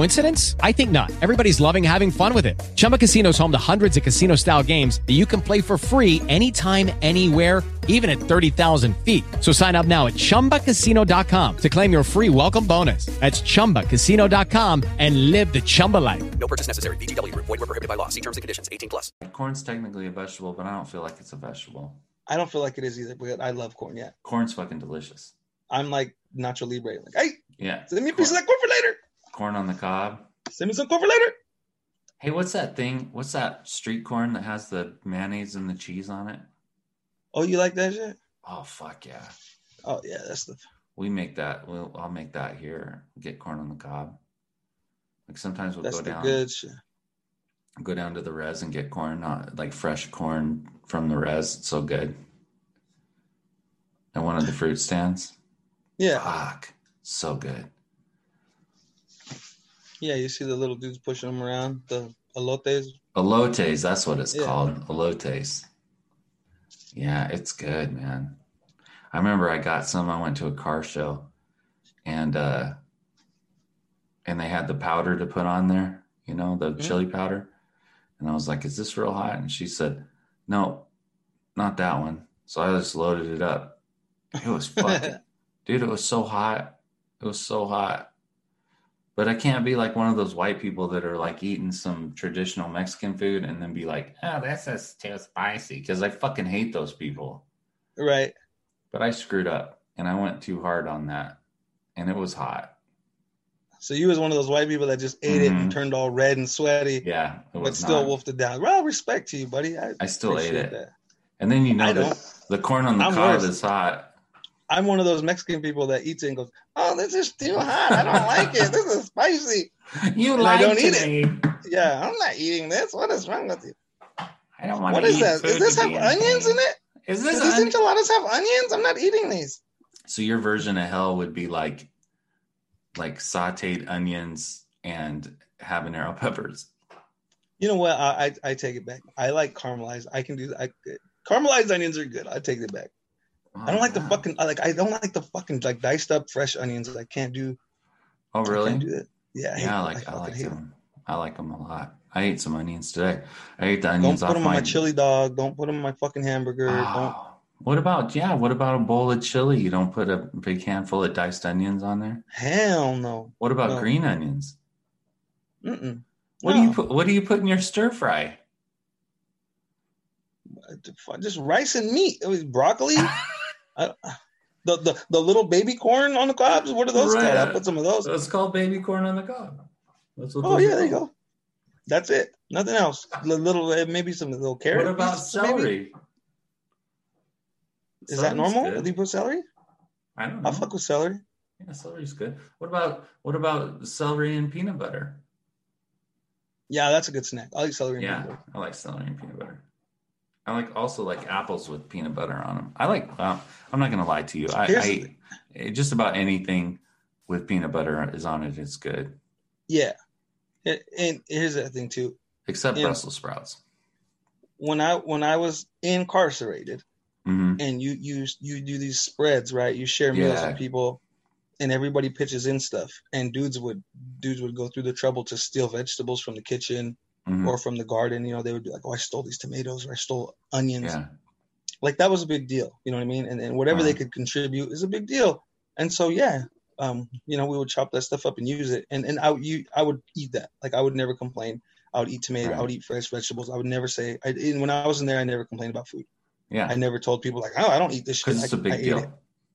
Coincidence? I think not. Everybody's loving having fun with it. Chumba Casino is home to hundreds of casino style games that you can play for free anytime, anywhere, even at 30,000 feet. So sign up now at chumbacasino.com to claim your free welcome bonus. That's chumbacasino.com and live the Chumba life. No purchase necessary. VGW Group. Void were prohibited by law. See terms and conditions. 18 plus. corn's technically a vegetable, but I don't feel like it's a vegetable. I don't feel like it is either, but I love corn. Yeah, Corn's fucking delicious. I'm like Nacho Libre. Like, hey, Yeah. send me a piece of that corn for later. Corn on the cob. Send me some corn for later. Hey, what's that thing? What's that street corn that has the mayonnaise and the cheese on it? Oh, you like that shit? Oh fuck yeah. Oh yeah, that's the. We make that. We'll, I'll make that here. Get corn on the cob. Like sometimes we'll That's go down, good shit. go down to the res and get corn, not like fresh corn from the res. It's so good. At one of the fruit stands. Yeah, Fuck, so good. Yeah. You see the little dudes pushing them around, the elotes. Elotes, that's what it's Yeah. called. Elotes. Yeah, it's good, man. I remember I got some. I went to a car show, and uh, and they had the powder to put on there. You know, the Mhm. chili powder. And I was like, "Is this real hot?" And she said, "No, not that one." So I just loaded it up. It was (laughs) fucking, dude. It was so hot. It was so hot. But I can't be like one of those white people that are like eating some traditional Mexican food and then be like, "Oh, that's just too spicy," because I fucking hate those people. Right. But I screwed up and I went too hard on that, and it was hot. So you was one of those white people that just ate it and Mhm. turned all red and sweaty, Yeah, it but still not. wolfed it down. Well, respect to you, buddy. I, I still ate it. that. And then you know I the corn on the I'm cob worse. is hot. I'm one of those Mexican people that eats it and goes, "Oh, this is too hot. I don't like it. This is spicy." (laughs) You And I don't to eat it. Yeah, I'm not eating this. What is wrong with you? I don't want What to is eat that? Does this have onions in it? Is Do this these onion? enchiladas have onions? I'm not eating these. So your version of hell would be like like sauteed onions and habanero peppers. You know what? I, I I take it back. I like caramelized. I can do I caramelized onions are good. I take it back. I don't like the oh, fucking like I don't like the fucking like diced up fresh onions. I can't do. Oh I really? can't do that. Yeah, I Yeah, I like I, fucking like hate them. I like them a lot. I ate some onions today. I ate the Don't put them my, on my chili dog. Don't put them on my fucking hamburger. Oh, don't. Oh, what about yeah? What about a bowl of chili? You don't put a big handful of diced onions on there. Hell no. What about No. green onions? Mm-mm. What do you put? What do you put in your stir fry? Just rice and meat. It was broccoli. (laughs) I, the, the the little baby corn on the cobs. What are those Right. called? I put some of those. It's called baby corn on the cob. That's what Oh yeah, there you go. That's it. Nothing else. A little, uh, maybe some little carrots. What about pieces, maybe? celery? Is that normal? good. Do you put celery? I don't know. I fuck with celery. Yeah, celery's good. What about what about celery and peanut butter? Yeah, that's a good snack. I like celery. and Yeah, peanut butter. I like celery and peanut butter. I like also like apples with peanut butter on them. I like. Well, I'm not gonna lie to you. I, I just about anything with peanut butter is on it. It's good, Yeah. And, and here's the thing too. except Yeah. Brussels sprouts. When I when I was incarcerated, Mhm. and you you you do these spreads, right? You share meals Yeah. with people, and everybody pitches in stuff. And dudes would dudes would go through the trouble to steal vegetables from the kitchen Mhm. or from the garden. You know, they would be like, "Oh, I stole these tomatoes or I stole onions." yeah, Like that was a big deal. You know what I mean? And and whatever they Uh-huh. could contribute is a big deal. And so yeah, um, you know, we would chop that stuff up and use it. And and I would- you I would eat that. Like I would never complain. I would eat tomato. I would eat fresh vegetables. I would never say. I when I was in there, I never complained about food. yeah. I never told people like, "Oh, I don't eat this shit." It's a I- big I deal. it.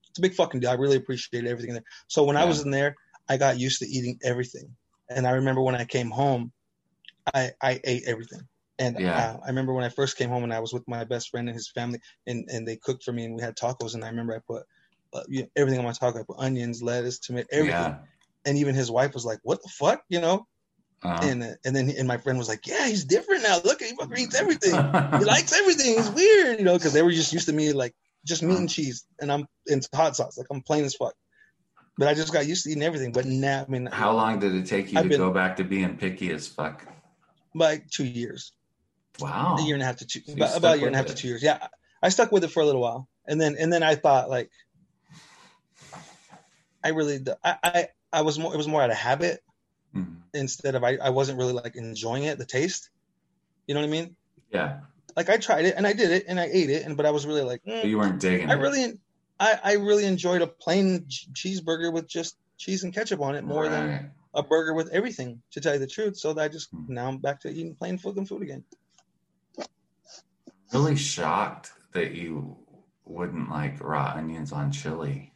It's a big fucking deal. I really appreciated everything there. So when I was in there, I got used to eating everything. And I remember when I came home, I I ate everything. And Yeah. uh, I remember when I first came home and I was with my best friend and his family, and, and they cooked for me and we had tacos. And I remember I put uh, you know, everything on my taco. I put onions, lettuce, tomato, everything. Yeah. And even his wife was like, "What the fuck?" You know. Uh-huh. And uh, and then and my friend was like, "Yeah, he's different now. Look, he fucking eats everything." he (laughs) likes everything. He's weird, you know, because they were just used to me like just meat and cheese, and I'm into hot sauce, like I'm plain as fuck. But I just got used to eating everything. But now, I mean, How long did it take you I've to been- go back to being picky as fuck? Like two years, Wow. a year and a half to two, So about, about a year and a half to two years. Yeah, I stuck with it for a little while, and then and then I thought like, I really, I I, I was more, it was more out of habit Mhm. instead of I, I wasn't really like enjoying it, the taste. You know what I mean? Yeah. Like I tried it and I did it and I ate it, and but I was really like, mm, you weren't digging I it. really, I, I really enjoyed a plain cheeseburger with just cheese and ketchup on it more than Right. A burger with everything. To tell you the truth, so that I just Hmm. now I'm back to eating plain fucking food again. really shocked that you wouldn't like raw onions on chili.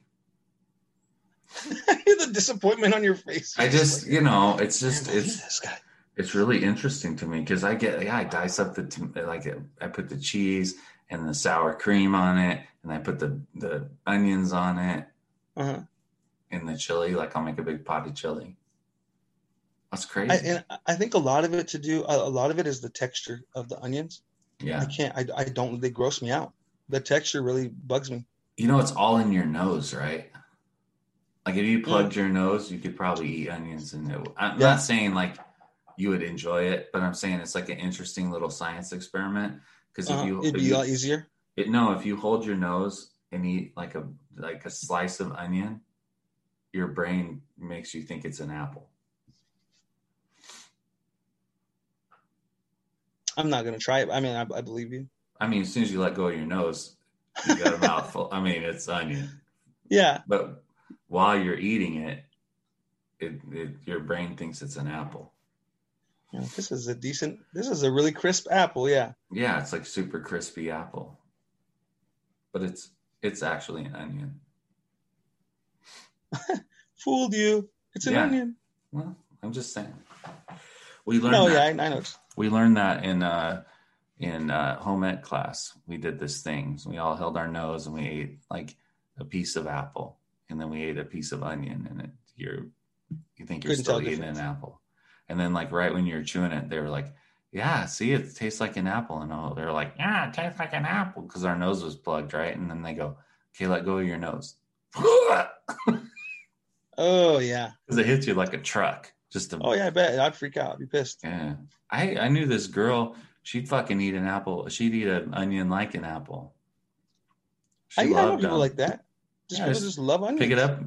(laughs) the disappointment on your face. I just, like, you know, it's just it's this guy. it's really interesting to me because I get yeah I dice up the like I put the cheese and the sour cream on it and I put the the onions on it Uh-huh. in the chili like I'll make a big pot of chili. That's crazy. I, and I think a lot of it to do a, lot of it is the texture of the onions. Yeah. I can't. I, I don't. They gross me out. The texture really bugs me. you know it's all in your nose, right? Like if you plugged your nose, you could probably eat onions, and it, I'm Yeah. not saying like you would enjoy it, but I'm saying it's like an interesting little science experiment. Because if Uh-huh. you, It'd be a lot easier. It, no, if you hold your nose and eat like a like a slice of onion, your brain makes you think it's an apple. I'm not gonna try it. I mean, I, I believe you. I mean, as soon as you let go of your nose, you got a (laughs) mouthful. I mean, it's onion, Yeah. but while you're eating it, it, it your brain thinks it's an apple. Yeah, This is a decent. This is a really crisp apple. Yeah. Yeah, it's like super crispy apple, but it's it's actually an onion. (laughs) Fooled you. It's an Yeah. onion. Well, I'm just saying. We learned. No, that. yeah, I, I know. We learned that in uh in uh home ec class. We did this thing. So we all held our nose and we ate like a piece of apple and then we ate a piece of onion and it you're you think you're Couldn't still eating an apple. And then like right when you're chewing it they were like yeah see it tastes like an apple. And all they're like yeah it tastes like an apple. Because our nose was plugged right? And then they go okay let go of your nose. (laughs) Oh yeah. (laughs) Because it hits you like a truck just a Oh yeah. I bet I'd freak out. I'd be pissed. yeah. I I knew this girl. She'd fucking eat an apple. She'd eat an onion like an apple. She I, I know people them. like that. Just Yeah, people just just love onions. Pick it up,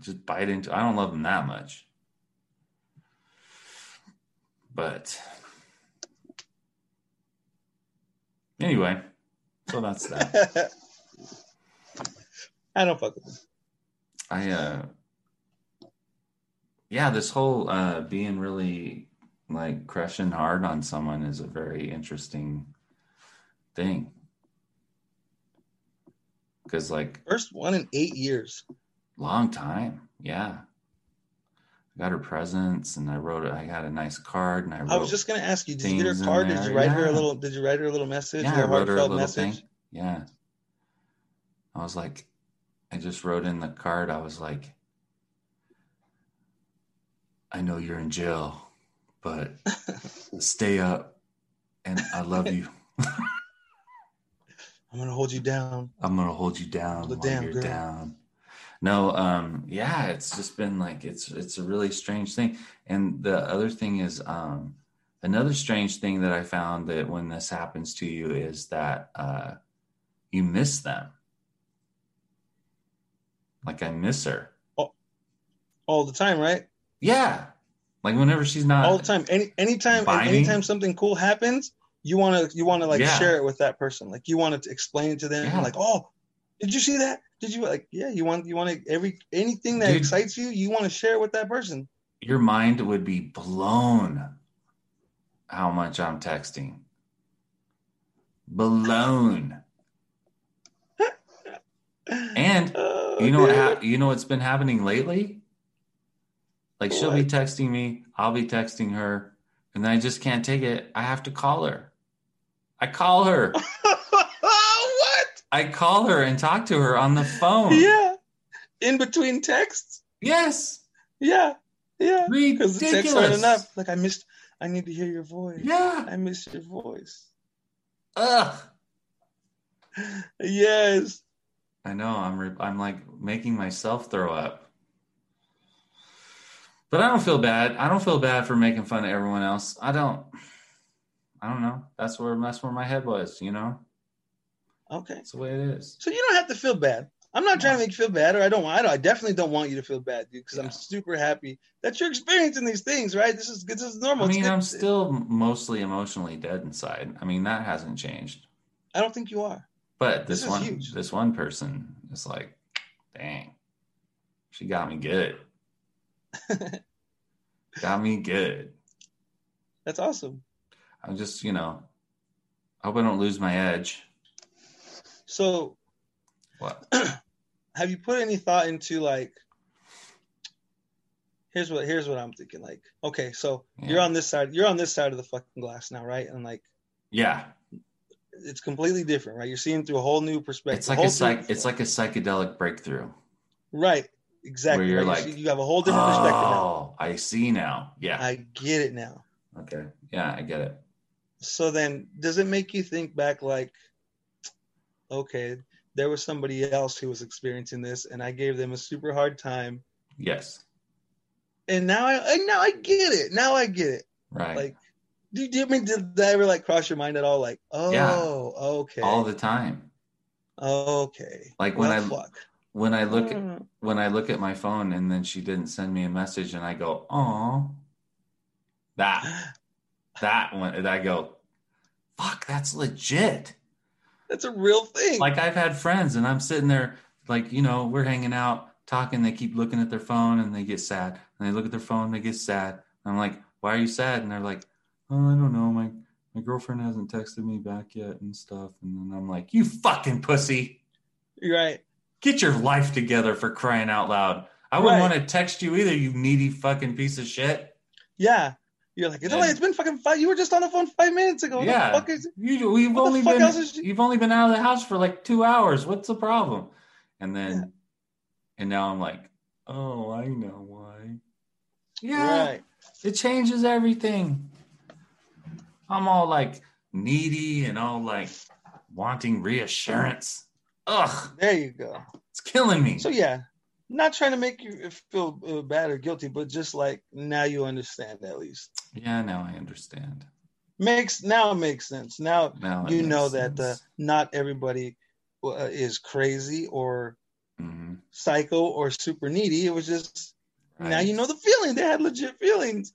just bite into. I don't love them that much, but anyway, so that's that. (laughs) I don't fuck with them. I uh, yeah, this whole uh being really like crushing hard on someone is a very interesting thing. Because like First one in eight years. long time, yeah. I got her presents and I wrote it. I got a nice card and I wrote. I was just gonna ask you, did you get her card? Did you write her a little did you write her a little message? yeah, I wrote her a little message? thing. Yeah, I was like, I just wrote in the card. I was like, I know you're in jail, but stay up, and I love you. (laughs) I'm gonna hold you down. I'm gonna hold you down Hold while you're girl. down. No, um, yeah, it's just been like it's it's a really strange thing. And the other thing is, um, another strange thing that I found that when this happens to you is that uh, you miss them. Like I miss her. all the time, right? Yeah. Like whenever she's not all the time. Any anytime anytime something cool happens, you want to you want to like Yeah. share it with that person. Like you want to explain it to them. Yeah. Like, oh, did you see that? Did you like? Yeah, you want you want to every anything that Dude. excites you, you want to share it with that person. your mind would be blown how much I'm texting. Blown. (laughs) And Oh, you know what hap- you know what's been happening lately? Like she'll be texting me, I'll be texting her, and then I just can't take it. I have to call her. I call her. (laughs) what? I call her and talk to her on the phone. Yeah. In between texts. Yes. Yeah. Yeah. Because the texts aren't enough. Like I missed. I need to hear your voice. Yeah. I miss your voice. Ugh. Yes. I know. I'm re- I'm like making myself throw up. But I don't feel bad. I don't feel bad for making fun of everyone else. I don't. I don't know. That's where that's where my head was. You know, Okay. that's the way it is. So you don't have to feel bad. I'm not trying to make you feel bad, or I don't. want- I, don't, I definitely don't want you to feel bad, dude. Because Yeah. I'm super happy that you're experiencing these things. Right? This is this is normal. I mean, good. I'm still mostly emotionally dead inside. I mean, that hasn't changed. I don't think you are. But This this, is one, huge. this one person is like, dang, she got me good. (laughs) got me good. That's awesome. I'm just, you know, I hope I don't lose my edge. So, What? (clears throat) have you put any thought into like? Here's what here's what I'm thinking. Like, okay, so Yeah. you're on this side. You're on this side of the fucking glass now, right? And like, Yeah, it's completely different, right? You're seeing through a whole new perspective. it's like a psych. It's like a psychedelic breakthrough. right, exactly. Where you're like, see- you have a whole different perspective now. Oh, I see now. Yeah. I get it now. okay. Yeah, I get it. So then, does it make you think back, like, okay, there was somebody else who was experiencing this, and I gave them a super hard time, Yes. and now I, and now I get it. Now I get it. Right. Like, do, do you mean did that ever like cross your mind at all? Like, oh, Yeah. okay, All the time. okay. Like when Well, I fuck. When I look at, Mm. when I look at my phone and then she didn't send me a message and I go, oh, that that one, and I go, fuck, that's legit. That's a real thing. Like I've had friends and I'm sitting there, like, you know, we're hanging out, talking, they keep looking at their phone and they get sad. And they look at their phone, they get sad. And I'm like, why are you sad? And they're like, oh, I don't know. My my girlfriend hasn't texted me back yet and stuff. And then I'm like, you fucking pussy. You're right. Get your life together for crying out loud. I wouldn't Right. want to text you either, you needy fucking piece of shit. Yeah. You're like, it's, only, it's been fucking five. You were just on the phone five minutes ago. What yeah. the fuck is You, we've only been she- you've only been out of the house for like two hours. What's the problem? And then and now I'm like, oh, I know why. Yeah, Right. it changes everything. I'm all like needy and all like wanting reassurance. Ugh, There you go. it's killing me. So yeah, not trying to make you feel uh, bad or guilty, but just like now you understand at least. yeah, now I understand. Makes now it makes sense. Now Now you know makes that uh, not everybody uh, is crazy or Mhm, psycho or super needy. It was just now you know the feeling. They had legit feelings.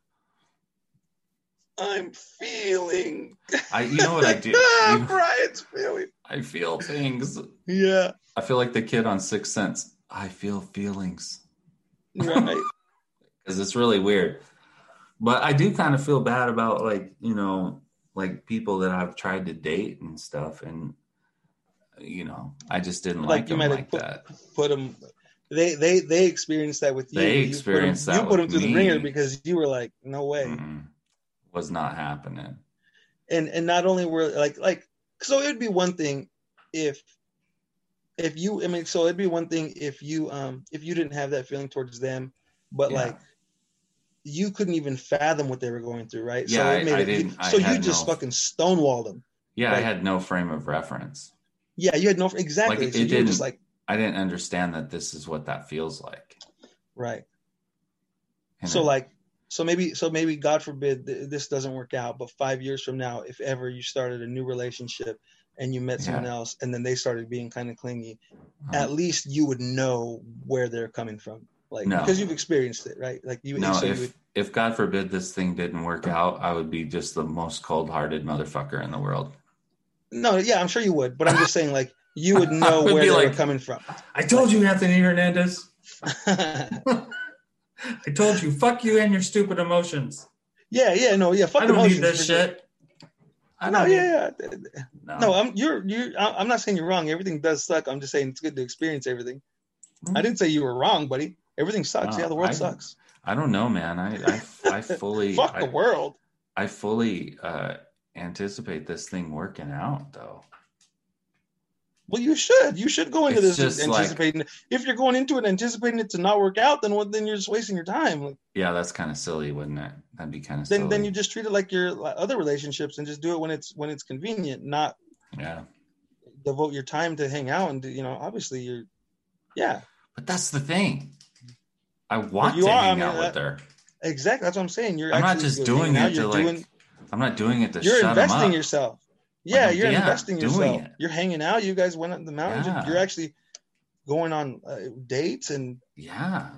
I'm feeling. I you know what I do? ah, (laughs) You- (laughs) Brian's feeling. I feel things. Yeah. I feel like the kid on Sixth Sense. I feel feelings. Right. (laughs) because it's really weird. But I do kind of feel bad about like you know like people that I've tried to date and stuff, and you know I just didn't Like like, you them might have like put- that. Put them. They they they experienced that with you. They You put 'em- experienced that You put them through the wringer because you were like, no way. Mm-mm. Was not happening. and and not only were like like so it'd be one thing if if you i mean so it'd be one thing if you um if you didn't have that feeling towards them but Yeah. like you couldn't even fathom what they were going through right Yeah, so I- it made I it, didn't- I so you just no- fucking stonewalled them Yeah, I had no frame of reference. yeah you had no exactly Like, it so didn't- just like I didn't understand that this is what that feels like. right And so it- like so maybe so maybe god forbid th- this doesn't work out but five years from now if ever you started a new relationship and you met someone else and then they started being kind of clingy, Uh-huh. at least you would know where they're coming from. Like No. because you've experienced it, right? Like you no, so you if would, if God forbid this thing didn't work out, I would be just the most cold-hearted motherfucker in the world. no, yeah, I'm sure you would, but I'm just saying like you would (laughs) know would where they were like- coming from. I told you, Anthony Hernandez. (laughs) I told you, fuck you and your stupid emotions. yeah, yeah, no, yeah, fuck I don't need this shit. I need- yeah, yeah. No. No, I'm you're you. I'm not saying you're wrong. Everything does suck. I'm just saying it's good to experience everything. I didn't say you were wrong, buddy. Everything sucks. No, yeah, the world I- sucks. I don't know, man. I I, I (laughs) fully Fuck I, the world. I fully uh, anticipate this thing working out, though. Well, you should. You should go into It's this just like- anticipating. if you're going into it anticipating it to not work out, then what? Then you're just wasting your time. Like, Yeah, that's kind of silly, wouldn't it? That'd be kind of then silly. then you just treat it like your other relationships and just do it when it's when it's convenient, not yeah, devote your time to hang out and do, you know. Obviously, you're. Yeah, but that's the thing. I want you to are, I hang mean, out with uh, her. exactly. That's what I'm saying. You're. I'm not just doing it to you're like. doing- I'm not doing it to you're investing yourself. Yeah, I'm- you're yeah, investing yourself. You're hanging out. You guys went up the mountains. You're- Yeah. You're actually going on uh, dates and Yeah,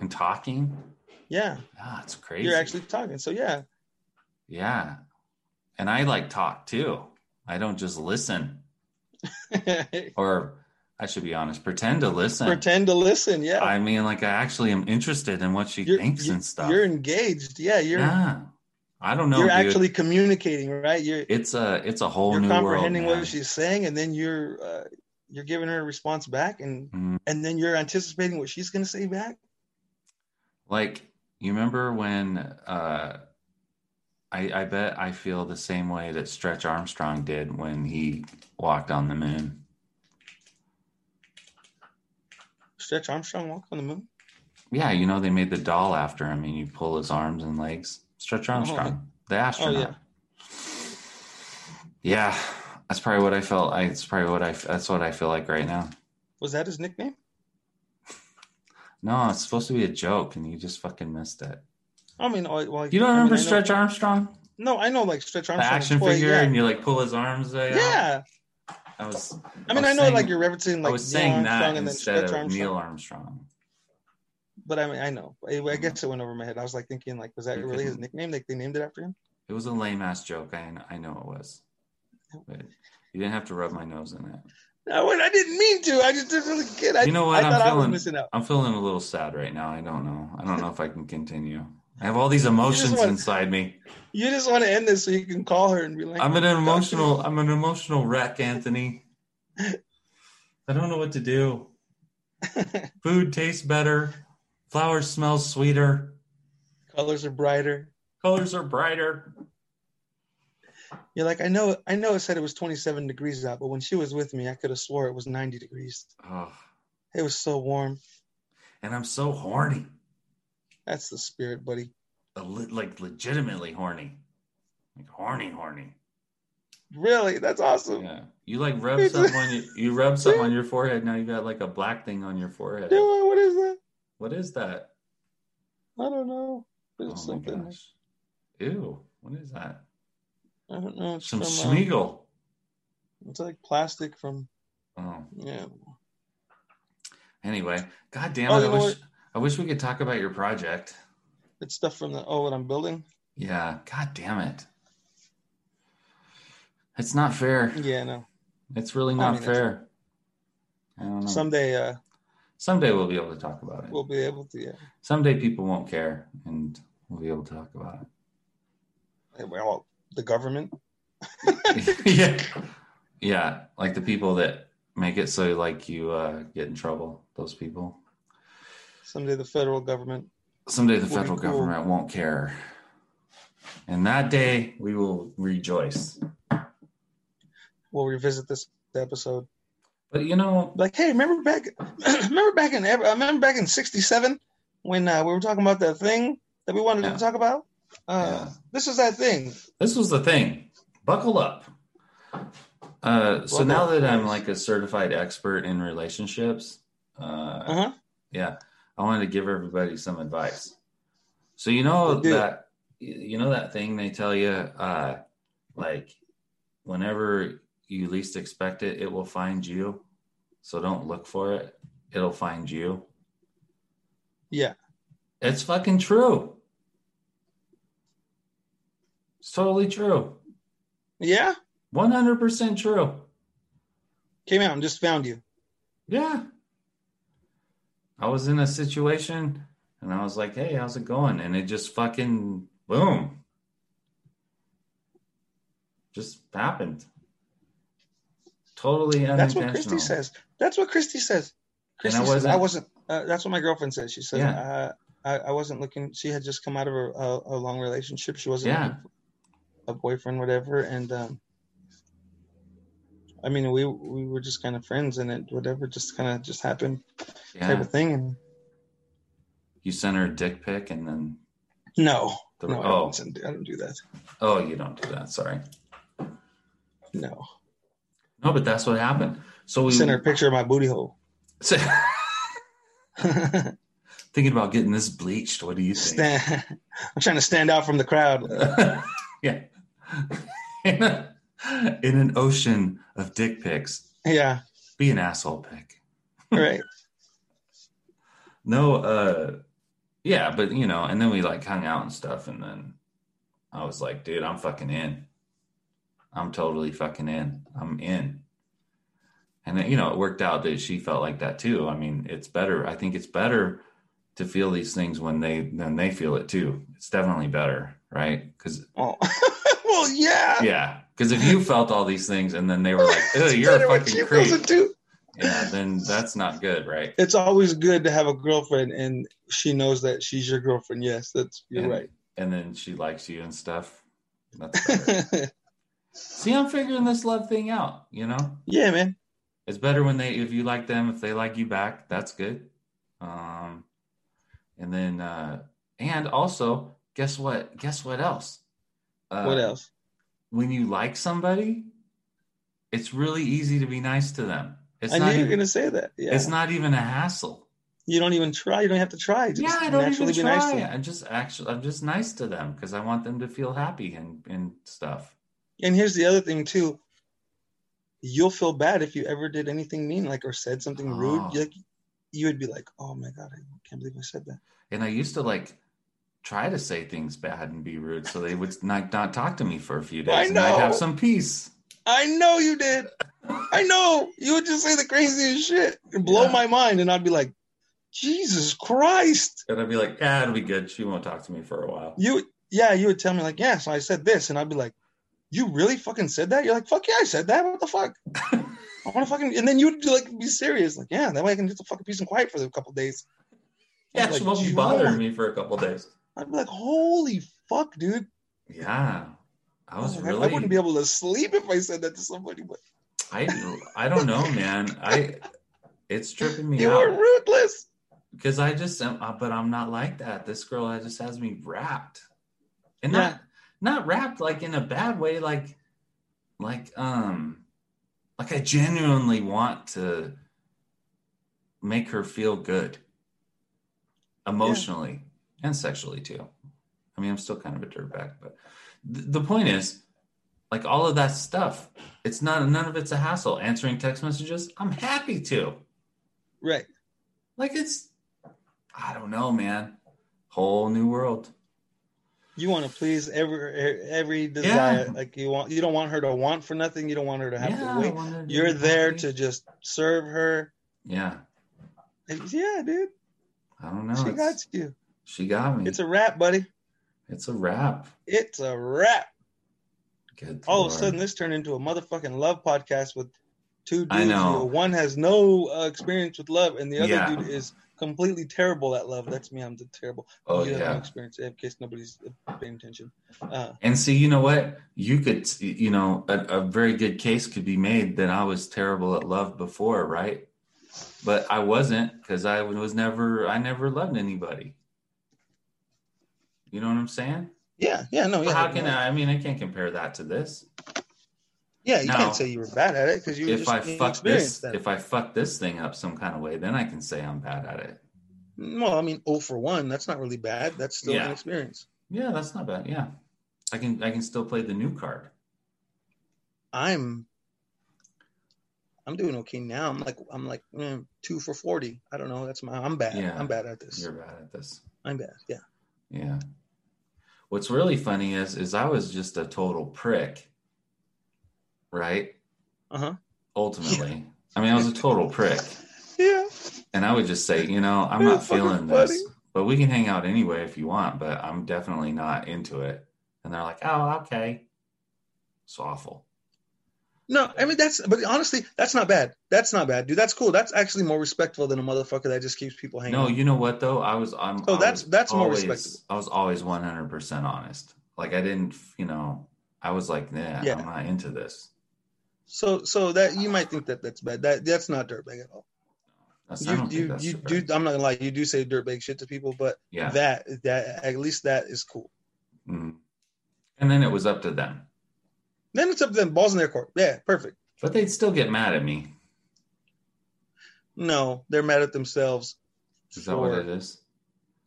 and talking. yeah, it's crazy. you're actually talking. So yeah, Yeah, and I like talk too. I don't just listen, (laughs) or I should be honest, pretend to listen. pretend to listen. Yeah, I mean, like I actually am interested in what she you're, thinks and stuff. You're engaged. Yeah, you're yeah, I don't know. you're dude. actually communicating, right? You're it's a it's a whole you're new world. comprehending man. what she's saying, and then you're uh, you're giving her a response back, and Mhm. and then you're anticipating what she's going to say back. Like you remember when uh, I I bet I feel the same way that Stretch Armstrong did when he walked on the moon. Stretch Armstrong walk on the moon. Yeah, you know they made the doll after him, and you pull his arms and legs. Stretch oh, Armstrong, the oh, astronaut. yeah. that's probably what I felt. I, it's probably what I. That's what I feel like right now. Was that his nickname? No, it's supposed to be a joke, and you just fucking missed it. I mean, well, well, You don't I mean, remember I know- Stretch Armstrong, No, I know like Stretch the Armstrong. action toy, figure, yeah. and you like pull his arms uh, out? yeah. I was. I mean, was I, know saying- like you're referencing like I was Neil saying Armstrong that and then instead Stretch of Armstrong. Neil Armstrong. But I mean, I know. I, I mm-hmm. guess it went over my head. I was like thinking, like, was that really his nickname? Like they named it after him? It was a lame ass joke. I I know it was. But you didn't have to rub my nose in it. No, I didn't mean to. I just didn't really get. I, You know what? I I'm thought I was feeling- missing out. I'm feeling a little sad right now. I don't know. I don't know if I can continue. I have all these emotions want- inside me. You just want to end this so you can call her and be like, I'm an emotional. I'm an emotional wreck, Anthony. (laughs) I don't know what to do. Food tastes better. Flowers smell sweeter. colors are brighter. Colors are brighter. You're like, I know, I know. It said it was 27 degrees out, but when she was with me, I could have swore it was 90 degrees. Oh, It was so warm. and I'm so horny. That's the spirit, buddy. Le- like legitimately horny. Like horny, horny. Really, that's awesome. Yeah. You like rub something (laughs) on your, you rub something on your forehead. Now you got like a black thing on your forehead. Yeah, what is that? What is that? I don't know. There's Oh my something. gosh. Ew. What is that? I don't know. It's Some from, uh, Schmiegel. it's like plastic from. Oh. Yeah. Anyway, god damn it. Oh, I wish what? I wish we could talk about your project. It's stuff from the. Oh, what I'm building. Yeah. God damn it. It's not fair. Yeah, no. It's really I not mean, fair. I don't know. Someday, uh, Someday we'll be able to talk about it. we'll be able to. Yeah. Someday people won't care and we'll be able to talk about it. Hey, Well, the government. (laughs) (laughs) yeah. Yeah. Like the people that make it so like you uh, get in trouble, those people. Someday the federal government. Someday the federal cool. government won't care. And that day we will rejoice. We'll revisit this episode. But you know, Like, hey, remember back? (clears throat) remember back in? I remember back in '67 when uh, we were talking about that thing that we wanted Yeah. to talk about. Uh, Yeah. This was that thing. this was the thing. Buckle up. Uh, so Buckle now up, that I'm like a certified expert in relationships, uh, Uh huh. yeah, I wanted to give everybody some advice. So you know that you know that thing they tell you, uh, like whenever you least expect it, it will find you. So don't look for it. It'll find you. Yeah. It's fucking true. It's totally true. Yeah. 100% true. Came out and just found you. Yeah. I was in a situation and I was like, hey, how's it going? And it just fucking boom. Just happened. Totally That's unintentional. what Christy says. That's what Christy says. Christy I says, wasn't- I wasn't. Uh, that's what my girlfriend says. She said, Yeah. uh, I, I wasn't looking. She had just come out of a, a, a long relationship. She wasn't Yeah. looking for a boyfriend, whatever. And um, I mean, we we were just kind of friends, and it whatever just kind of just happened type of thing. And You sent her a dick pic and then, no, The- no, I, oh. don't send, I don't do that. oh, you don't do that. Sorry. No, No, but that's what happened. So we sent her a picture of my booty hole. (laughs) thinking about getting this bleached. What do you think? Stand, I'm trying to stand out from the crowd. (laughs) yeah. In, a- in an ocean of dick pics, Yeah, be an asshole pic. (laughs) right. No, uh, yeah, but you know, and then we like hung out and stuff, and then I was like, dude, I'm fucking in. I'm totally fucking in. I'm in. And then, you know, it worked out that she felt like that too. I mean, it's better. I think it's better to feel these things when they when they feel it too. It's definitely better, right? Because Oh, (laughs) well, yeah. yeah, because if you felt all these things and then they were like, "Oh, you're a better when she fucking creep," too. yeah, then that's not good, right? It's always good to have a girlfriend, and she knows that she's your girlfriend. Yes, that's you're And- right. And then she likes you and stuff. That's better. (laughs) See, I'm figuring this love thing out. You know, yeah, man. it's better when they if you like them, if they like you back, that's good. Um, and then uh, and also, guess what? Guess what else? Uh, what else? When you like somebody, it's really easy to be nice to them. It's I not knew you were even, gonna say that. Yeah. It's not even a hassle. you don't even try. You don't have to try. Just yeah, I don't naturally even be try. nice to them. I'm just actually, I'm just nice to them because I want them to feel happy and and stuff. And here's the other thing too. You'll feel bad if you ever did anything mean, like or said something rude. Oh. Like you would be like, "Oh my god, I can't believe I said that." And I used to like try to say things bad and be rude, so they would not not talk to me for a few days, I and I'd have some peace. I know you did. I know you would just say the craziest shit and blow Yeah. my mind, and I'd be like, "Jesus Christ!" And I'd be like, "Yeah, it'll be good. She won't talk to me for a while." You, yeah, you would tell me like, "Yeah, so I said this," and I'd be like, "You really fucking said that?" You're like, "Fuck yeah, I said that. What the fuck?" I want to fucking, and then you'd like be serious, like, "Yeah, that way I can get the fucking peace and quiet for a couple days." Yeah, Like, she won't be bothering me for a couple days. I'd be like, "Holy fuck, dude!" Yeah, I was I, really. I wouldn't be able to sleep if I said that to somebody, but I I don't know, man. I it's tripping me you were out ruthless. because I just am, uh, but I'm not like that. This girl just has me wrapped, and Yeah. not not wrapped like in a bad way, like like um like I genuinely want to make her feel good emotionally and sexually too. I mean, I'm still kind of a dirtbag, but th- the point is, like all of that stuff, it's not none of it's a hassle. Answering text messages, I'm happy to. Right. Like it's, I don't know, man. Whole new world. You want to please every every desire. Like you want, you don't want her to want for nothing. You don't want her to have Yeah, to wait. to You're there to just serve her. Yeah, yeah, dude, I don't know. she It's- got you. she got me. It's a wrap, buddy. It's a wrap. It's a wrap. Good. All of a sudden, this turned into a motherfucking love podcast with two dudes. I know. One has no uh, experience with love, and the other Yeah. dude is completely terrible at love. That's me. I'm the terrible. Oh you yeah. experience in case nobody's paying attention. Uh, And see, you know what? You could, you know, a, a very good case could be made that I was terrible at love before, right? But I wasn't because I was never, I never loved anybody. You know what I'm saying? yeah, yeah, no, yeah. How can. I? I mean, I can't compare that to this. Yeah, you Now, can't say you were bad at it because you If just I fuck this, that. if I fuck this thing up some kind of way, then I can say I'm bad at it. well, I mean, oh for one, that's not really bad. That's still Yeah. an experience. Yeah, that's not bad. Yeah, I can, I can still play the new card. I'm I'm doing okay now. I'm like I'm like mm, two for forty. I don't know. That's my I'm bad. Yeah. I'm bad at this. You're bad at this. I'm bad. Yeah. Yeah. What's really funny is is I was just a total prick. Right? Uh huh. Ultimately. I mean, I was a total prick. Yeah. And I would just say, you know, I'm not feeling this, funny. but we can hang out anyway if you want, but I'm definitely not into it. And they're like, oh, okay. It's awful. No, I mean that's but honestly, that's not bad. That's not bad, dude. That's cool. That's actually more respectful than a motherfucker that just keeps people hanging. No, you know what though? I was I'm Oh, I that's- that's more always, respectable. I was always 100% honest. Like I didn't, you know, I was like, nah, Yeah. I'm not into this. So so that you might think that that's bad. That that's not dirtbag at all. That's, You you you do. I'm not gonna lie. You do say dirtbag shit to people, but Yeah. that that at least that is cool. Mhm. And then it was up to them. Then it's up to them. Balls in their court. Yeah, perfect. But they'd still get mad at me. No, they're mad at themselves. Is that what it is?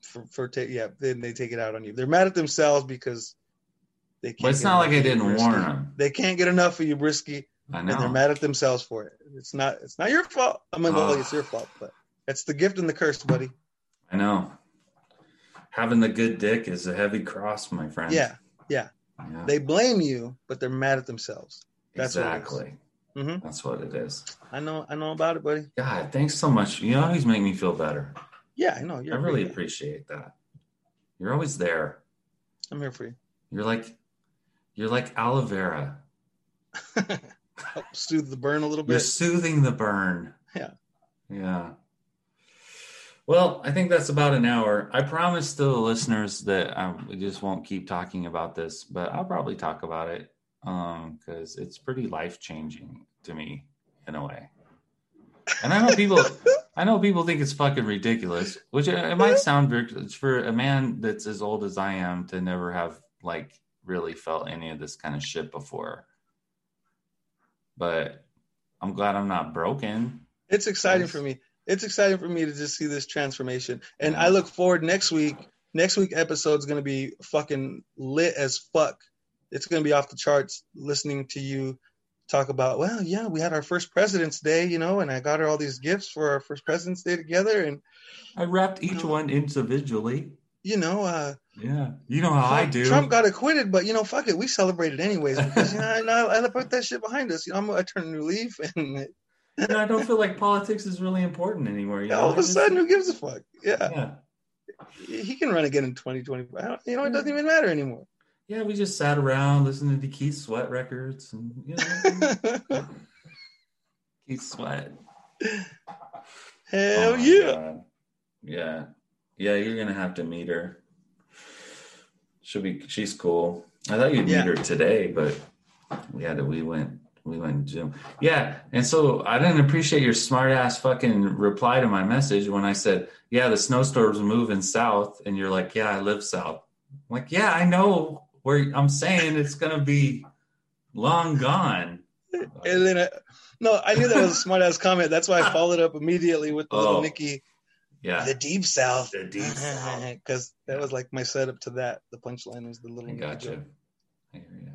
For, for ta- yeah, then they take it out on you. They're mad at themselves because they can't. But it's not like I enough of you, didn't warn them. They can't get enough of you, Brisky, I know. and they're mad at themselves for it. It's not. It's not your fault. I'm gonna Ugh. like it's your fault, but it's the gift and the curse, buddy. I know. Having the good dick is a heavy cross, my friend. Yeah, yeah. Yeah. They blame you, but they're mad at themselves. that's what it is. exactly. Mhm. That's what it is. I know. I know about it, buddy. God, thanks so much. You always make me feel better. Yeah, I know. I really appreciate that. You're always there. I'm here for you. You're like you're like aloe vera. (laughs) Help soothe the burn a little bit. You're soothing the burn. Yeah. Yeah. Well, I think that's about an hour. I promise to the listeners that um, I just won't keep talking about this, but I'll probably talk about it um, because it's pretty life changing to me in a way. And I know people, (laughs) I know people think it's fucking ridiculous, which it, it might sound ridiculous for a man that's as old as I am to never have like really felt any of this kind of shit before. But I'm glad I'm not broken. It's exciting for me. It's exciting for me to just see this transformation. And Yeah. I look forward next week. Next week episode's gonna be fucking lit as fuck. It's gonna be off the charts listening to you talk about, well, yeah, we had our first President's Day, you know, and I got her all these gifts for our first President's Day together. And, I wrapped each No. one individually. you know, uh Yeah, you know how I do. Trump got acquitted, but you know, fuck it, we celebrated anyways because you know, I, I, put that shit behind us. You know, I'm, I turned a new leaf, (laughs) and And I don't feel like politics is really important anymore. You know? all of a sudden, who gives a fuck? Yeah, yeah, he can run again in 2025. You know, it doesn't even matter anymore. yeah, we just sat around listening to Keith Sweat records, and you know, (laughs) Keith Sweat. Hell Oh yeah! God. yeah, yeah. You're gonna have to meet her. She'll be. She's cool. I thought you'd Yeah. meet her today, but we had to. We went. We went gym. Yeah, and so I didn't appreciate your smart ass fucking reply to my message when I said, "Yeah, the snowstorms moving south," and you're like, "Yeah, I live south." I'm like, "Yeah, I know where." I'm saying it's gonna be long gone. And then, I, no, I knew that was a smart ass comment. That's why I followed up immediately with the Oh. little Nikki, Yeah, the deep south, The deep (laughs) south. because that was like my setup to that. The punchline was the little I Nikki got joke. I hear you.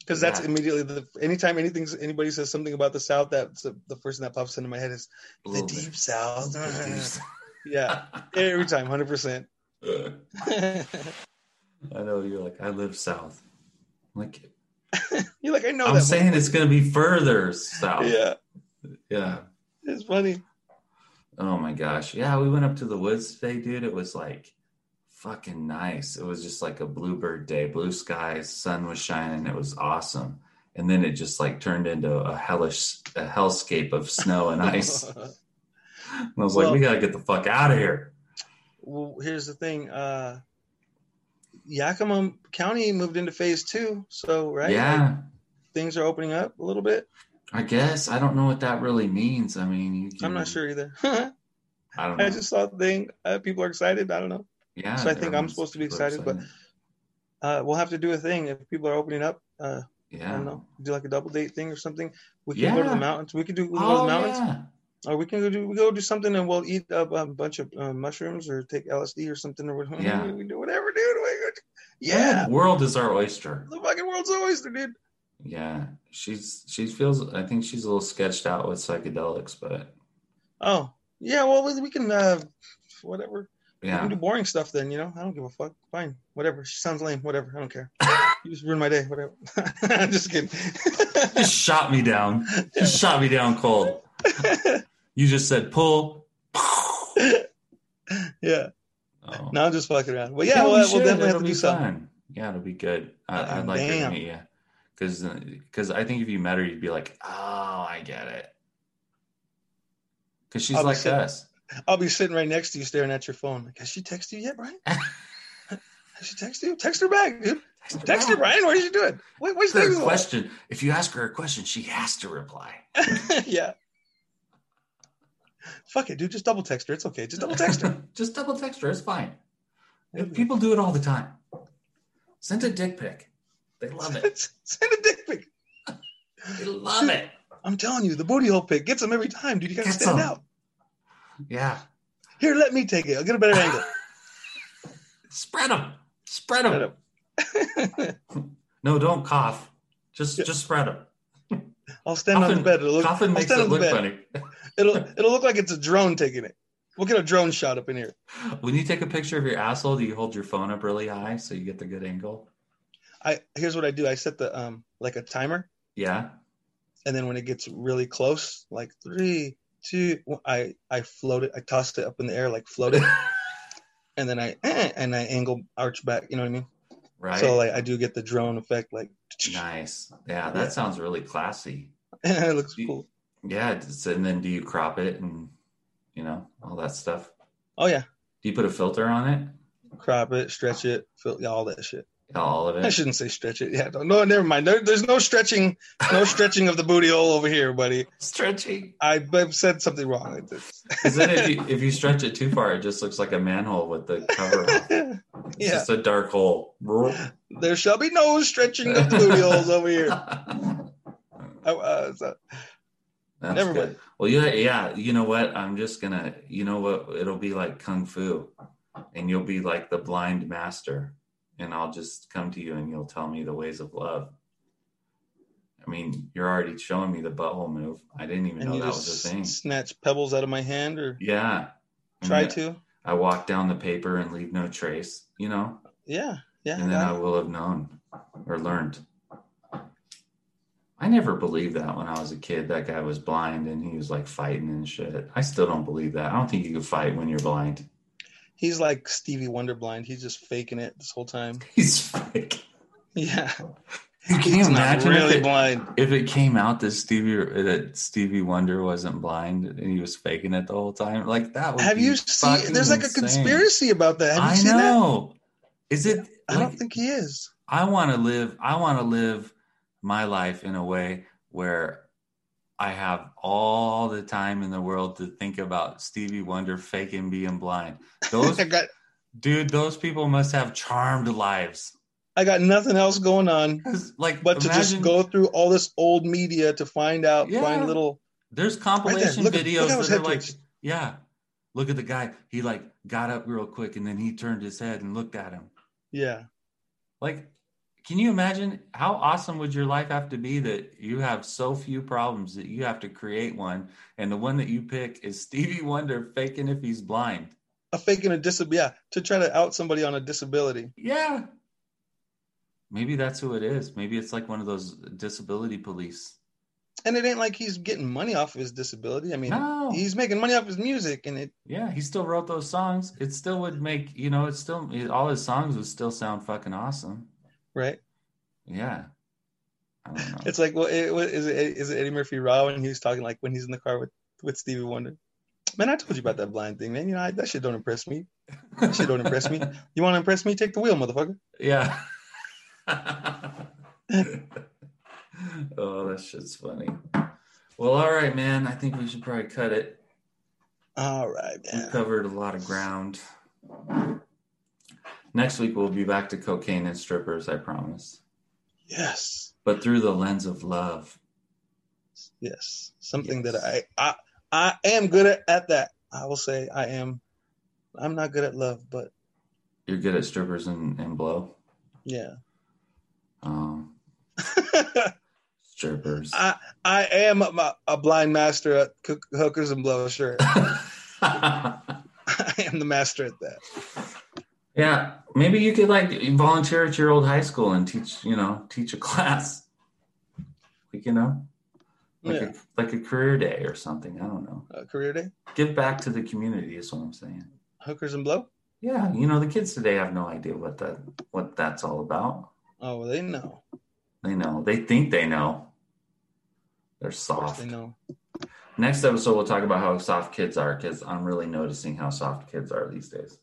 because that's immediately the anytime anything anybody says something about the South, that's the, the first thing that pops into my head is the deep. South. The deep (laughs) south. yeah, every time, hundred percent. (laughs) I know you're like I live south. I'm like You're like, I know I'm that. saying motherfucker. it's gonna be further south. Yeah, Yeah. it's funny. Oh my gosh. Yeah, we went up to the woods today, dude. It was like fucking nice. It was just like a bluebird day, blue skies, sun was shining. It was awesome. And then it just like turned into a hellish a hellscape of snow and ice. (laughs) And I was like, we gotta get the fuck out of here. well, here's the thing. Uh, Yakima County moved into phase two, so right, Yeah. like, things are opening up a little bit. I guess. I don't know what that really means. I mean, you I'm not sure either. I (laughs) I don't know. just saw the thing. Uh, people are excited. I don't know. yeah. so I think I'm supposed to be super excited, but- Uh, we'll have to do a thing if people are opening up. Uh, yeah. I don't know, do like a double date thing or something. We can go to the mountains. We can do we can go to Oh, the mountains, yeah. or we can go do we go do something and we'll eat a, a bunch of uh, mushrooms or take LSD or something or whatever. Yeah. (laughs) we do whatever, dude. Yeah, World is our oyster. the fucking world's an oyster, dude. Yeah, she's she feels. I think she's a little sketched out with psychedelics, but Oh, yeah. Well, we, we can uh, whatever. We yeah, can do boring stuff then. You know, I don't give a fuck. Fine, whatever. She sounds lame. Whatever. I don't care. (laughs) You just ruined my day. Whatever. (laughs) I'm just kidding. (laughs) just shot me down. Just shot me down cold. You just said pull. yeah. Oh. No, I'm just fucking around. Well, yeah, we we'll, should. we'll definitely have It'll to be do something. Yeah, it'll be good. I, I'd like to meet you because because uh, I think if you met her, you'd be like, oh, I get it. Because she's I'll like sitting- us. I'll be sitting right next to you, staring at your phone. Like, has she texted you yet, Brian? (laughs) Has she texted you? Text her back, dude. Text her, Brian. What are you doing? What, what's her question. If you ask her a question, she has to reply. (laughs) yeah. Fuck it, dude. Just double text her. It's okay. Just double text her. (laughs) Just double text her. It's fine. People do it all the time. Send a dick pic. They love it. (laughs) Send a dick pic. They love it. I'm telling you, the booty hole pic gets them every time, dude. You gotta Gets stand 'em. out. Yeah. Here, let me take it. I'll get a better (laughs) angle. Spread them. Spread them. (laughs) No, don't cough. Just Yeah. just spread them. I'll stand on the bed. It'll look, coughing makes it look bed. funny. It'll it'll look like it's a drone taking it. We'll get a drone shot up in here. When you take a picture of your asshole, do you hold your phone up really high so you get the good angle? I here's what I do. I set the um like a timer, Yeah. and then when it gets really close, like three, two, I I float it. I toss it up in the air, like float it, (laughs) and then I eh, and I angle arch back. You know what I mean? Right. So like I do get the drone effect, like nice. Yeah, that Yeah. sounds really classy. (laughs) it looks You- cool. Yeah. And then do you crop it and you know all that stuff? Oh yeah, Do you put a filter on it? crop it, stretch it, fill, all that shit. All of it. I shouldn't say stretch it. Yeah, no, no never mind. There, there's no stretching, no stretching of the booty hole over here, buddy. Stretching. I, I've said something wrong. Because then if you (laughs) if you stretch it too far, it just looks like a manhole with the cover off. (laughs) It's yeah, just a dark hole. (laughs) there shall be no stretching of the booty holes over here. I, uh, so- That's Never good. mind. Well, yeah, yeah. You know what? I'm just gonna. You know what? It'll be like kung fu, and you'll be like the blind master, and I'll just come to you and you'll tell me the ways of love. I mean, you're already showing me the butthole move. I didn't even and know that was a thing. snatch pebbles out of my hand or Yeah. Try to. I walk down the paper and leave no trace. You know, Yeah, yeah. and then got I will have known or learned. I never believed that when I was a kid. That guy was blind and he was like fighting and shit. I still don't believe that. I don't think you can fight when you're blind. He's like Stevie Wonder blind. He's just faking it this whole time. (laughs) He's fake. Yeah, Can you he's not imagine really if, it, blind. if it came out that Stevie that Stevie Wonder wasn't blind and he was faking it the whole time? Like that would Have you seen? There's like a conspiracy about that. Have you I seen that? know. Is it? I like- don't think he is. I want to live I want to live my life in a way where I have all the time in the world to think about Stevie Wonder faking being blind. (laughs) Those got dude, those people must have charmed lives. I got nothing else going on, Like but to just go through all this old media to find out, Yeah. find little. There's compilation Look videos look at his that are like headpiece. yeah. Look at the guy. He like got up real quick and then he turned his head and looked at him. Yeah, Like, can you imagine how awesome would your life have to be that you have so few problems that you have to create one, and the one that you pick is (laughs) Stevie Wonder faking if he's blind? a faking a disability. Yeah, to try to out somebody on a disability. Yeah. Maybe that's who it is. Maybe it's like one of those disability police. And it ain't like he's getting money off of his disability. I mean, No. he's making money off his music, and it. Yeah, he still wrote those songs. It still would make, you know, it still, all his songs would still sound fucking awesome. Right. Yeah. I don't know. It's like, well, it, what- is it is it Eddie Murphy Raw and he's talking like when he's in the car with with Stevie Wonder? Man, I told you about that blind thing, man. You know I, that shit don't impress me. That shit don't impress me. (laughs) You want to impress me? Take the wheel, motherfucker. Yeah. (laughs) oh, that shit's funny. Well, all right, man. I think we should probably cut it. All right, We covered a lot of ground. Next week we'll be back to cocaine and strippers, I promise. Yes, But through the lens of love. yes. Something Yes. that I I I am good at, at that. I will say I am. I'm not good at love, but You're good at strippers and, and blow. yeah. Um, (laughs) strippers. I I am a, a blind master at cook, hookers and blow. Sure, (laughs) (laughs) I am the master at that. Yeah, maybe you could like volunteer at your old high school and teach, you know, teach a (laughs) class. Like you know, like Yeah. a, like a career day or something. I don't know. Uh, career day, Give back to the community is what I'm saying. hookers and blow. Yeah, you know, the kids today have no idea what that what that's all about. Oh, well, they know. They know. They think they know. They're soft. they know. Next episode, we'll talk about how soft kids are because I'm really noticing how soft kids are these days.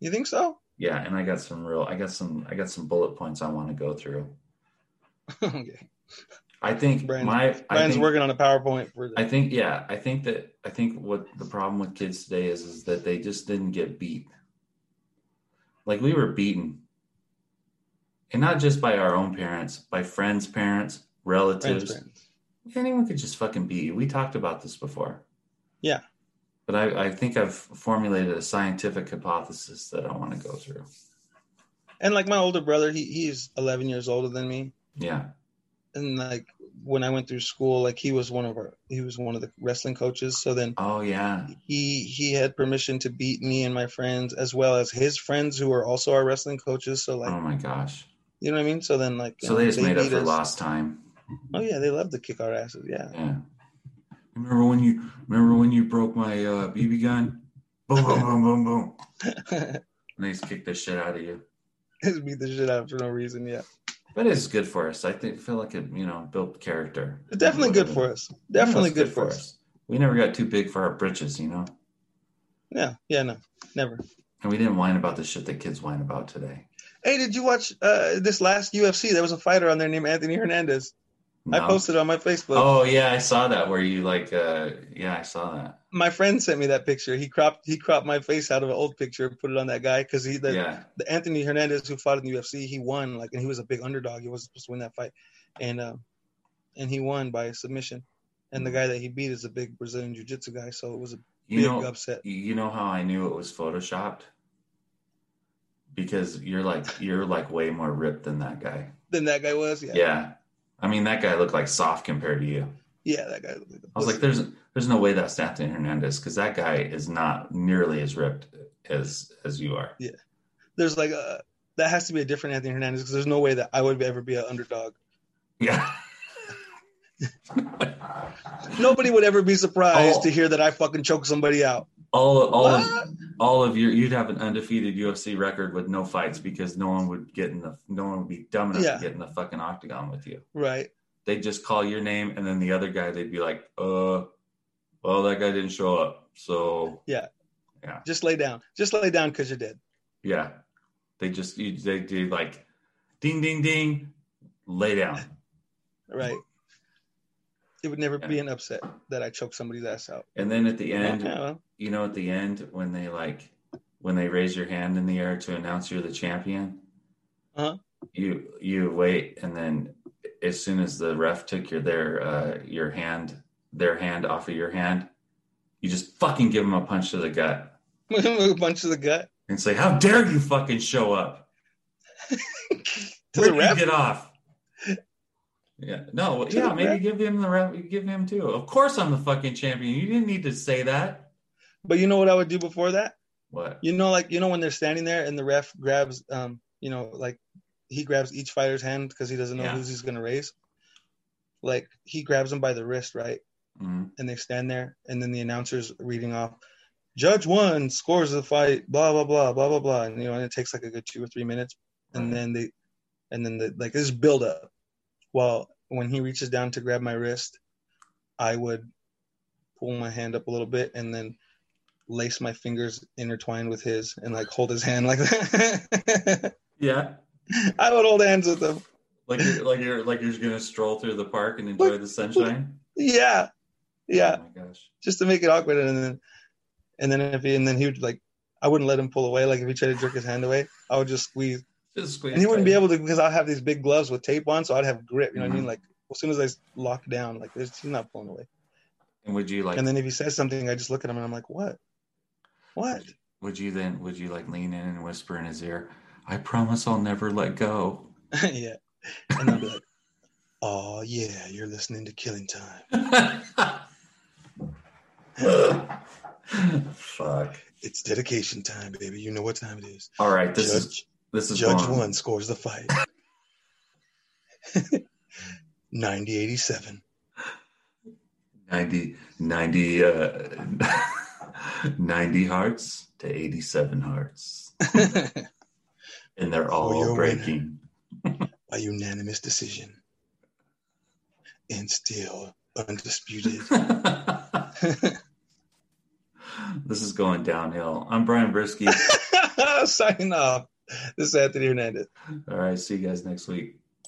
You think so? Yeah, and I got some real, I got some, I got some bullet points I want to go through. (laughs) okay. I think Brian's, my, I think, working on a PowerPoint for I think, yeah, I think that, I think what the problem with kids today is, is that they just didn't get beat. Like we were beaten, and not just by our own parents, by friends' parents, relatives. Friends, friends. anyone could just fucking beat you. We talked about this before. Yeah. But I, I think I've formulated a scientific hypothesis that I want to go through. And like my older brother, he he's 11 years older than me. Yeah. And like when I went through school, like he was one of our he was one of the wrestling coaches. So then Oh yeah. he he had permission to beat me and my friends as well as his friends who were also our wrestling coaches. So like Oh my gosh. you know what I mean? So then like So they just made up for us. lost time. Oh yeah, they love to kick our asses. Yeah. Yeah. Remember when you remember when you broke my uh, BB gun? Boom, boom, boom, boom, boom. (laughs) And they just kicked the shit out of you. Just beat the shit out for no reason. Yeah. But it's good for us. I think feel like it, you know, built character. It's definitely good for us. Definitely it's good for us. We never got too big for our britches, you know. Yeah. Yeah. No. Never. And we didn't whine about the shit that kids whine about today. Hey, did you watch uh, this last UFC? There was a fighter on there named Anthony Hernandez. I No. posted on my Facebook. Oh yeah, I saw that where you like uh yeah, I saw that. My friend sent me that picture. He cropped he cropped my face out of an old picture and put it on that guy because he the, yeah. the Anthony Hernandez who fought in the UFC he won like and he was a big underdog. He wasn't supposed to win that fight, and uh, and he won by submission. And the guy that he beat is a big Brazilian Jiu Jitsu guy, so it was a You big know upset. you know how I knew it was photoshopped? Because you're like you're like way more ripped than that guy. Than that guy was yeah Yeah. I mean that guy looked like soft compared to you. yeah that guy. I was like there's there's no way that's Anthony Hernandez because that guy is not nearly as ripped as as you are. Yeah, there's like a that has to be a different Anthony Hernandez because there's no way that I would ever be an underdog. Yeah. (laughs) Nobody would ever be surprised Oh. to hear that I fucking choke somebody out. All all What? of all of your you'd have an undefeated UFC record with no fights because no one would get in the no one would be dumb enough Yeah. to get in the fucking octagon with you. Right. They'd just call your name and then the other guy they'd be like, uh, well that guy didn't show up. So Yeah. Yeah. Just lay down. Just lay down because you're dead. yeah. They just you, they do like ding ding ding, lay down. (laughs) Right. It would never be an upset that I choke somebody's ass out. And then at the end, Yeah, you know, at the end when they like when they raise your hand in the air to announce you're the champion, Uh-huh. you you wait, and then as soon as the ref took your their uh, your hand their hand off of your hand, you just fucking give them a punch to the gut (laughs) a punch to the gut. and say, "How dare you fucking show up? (laughs) To Where the ref? you get off?" Yeah, no, yeah, the maybe give him the ref, give him too. Of course, I'm the fucking champion. You didn't need to say that. But you know what I would do before that? What? You know, like you know when they're standing there and the ref grabs, um, you know, like he grabs each fighter's hand because he doesn't know Yeah. who's he's gonna raise. Like he grabs them by the wrist, right? Mhm. And they stand there, and then the announcer's reading off, "Judge one scores the fight, blah blah blah blah blah blah," and you know, and it takes like a good two or three minutes, and then they, and then the like this build up. Well, when he reaches down to grab my wrist, I would pull my hand up a little bit and then lace my fingers intertwined with his and like hold his hand like that. (laughs) Yeah. I would hold hands with him. Like you're like you're like you're just gonna stroll through the park and enjoy the sunshine. Yeah. Yeah. Oh my gosh. Just to make it awkward. And then, and then if he, and then he would like, I wouldn't let him pull away. Like if he tried to jerk his hand away, I would just squeeze Just squeeze. and he wouldn't be able to because I'd have these big gloves with tape on. So I'd have grip, you know what I mean? Mhm. Like as soon as I lock down, like he's not pulling away. And would you like? And then if he says something, I just look at him and I'm like, what? What? would you then? Would you like lean in and whisper in his ear? I promise I'll never let go. (laughs) yeah. And I'll be like, (laughs) Oh yeah, you're listening to Killing Time. (laughs) Fuck. It's dedication time, baby. You know what time it is. All right, this is Judge this is Judge one scores the fight. (laughs) 90-87. 90, 90, uh, (laughs) 90 hearts to 87 hearts. (laughs) And they're all breaking. By unanimous decision. And still undisputed. this is going downhill. I'm Brian Brisky. Signing off. This is Anthony Hernandez. All right, see you guys next week.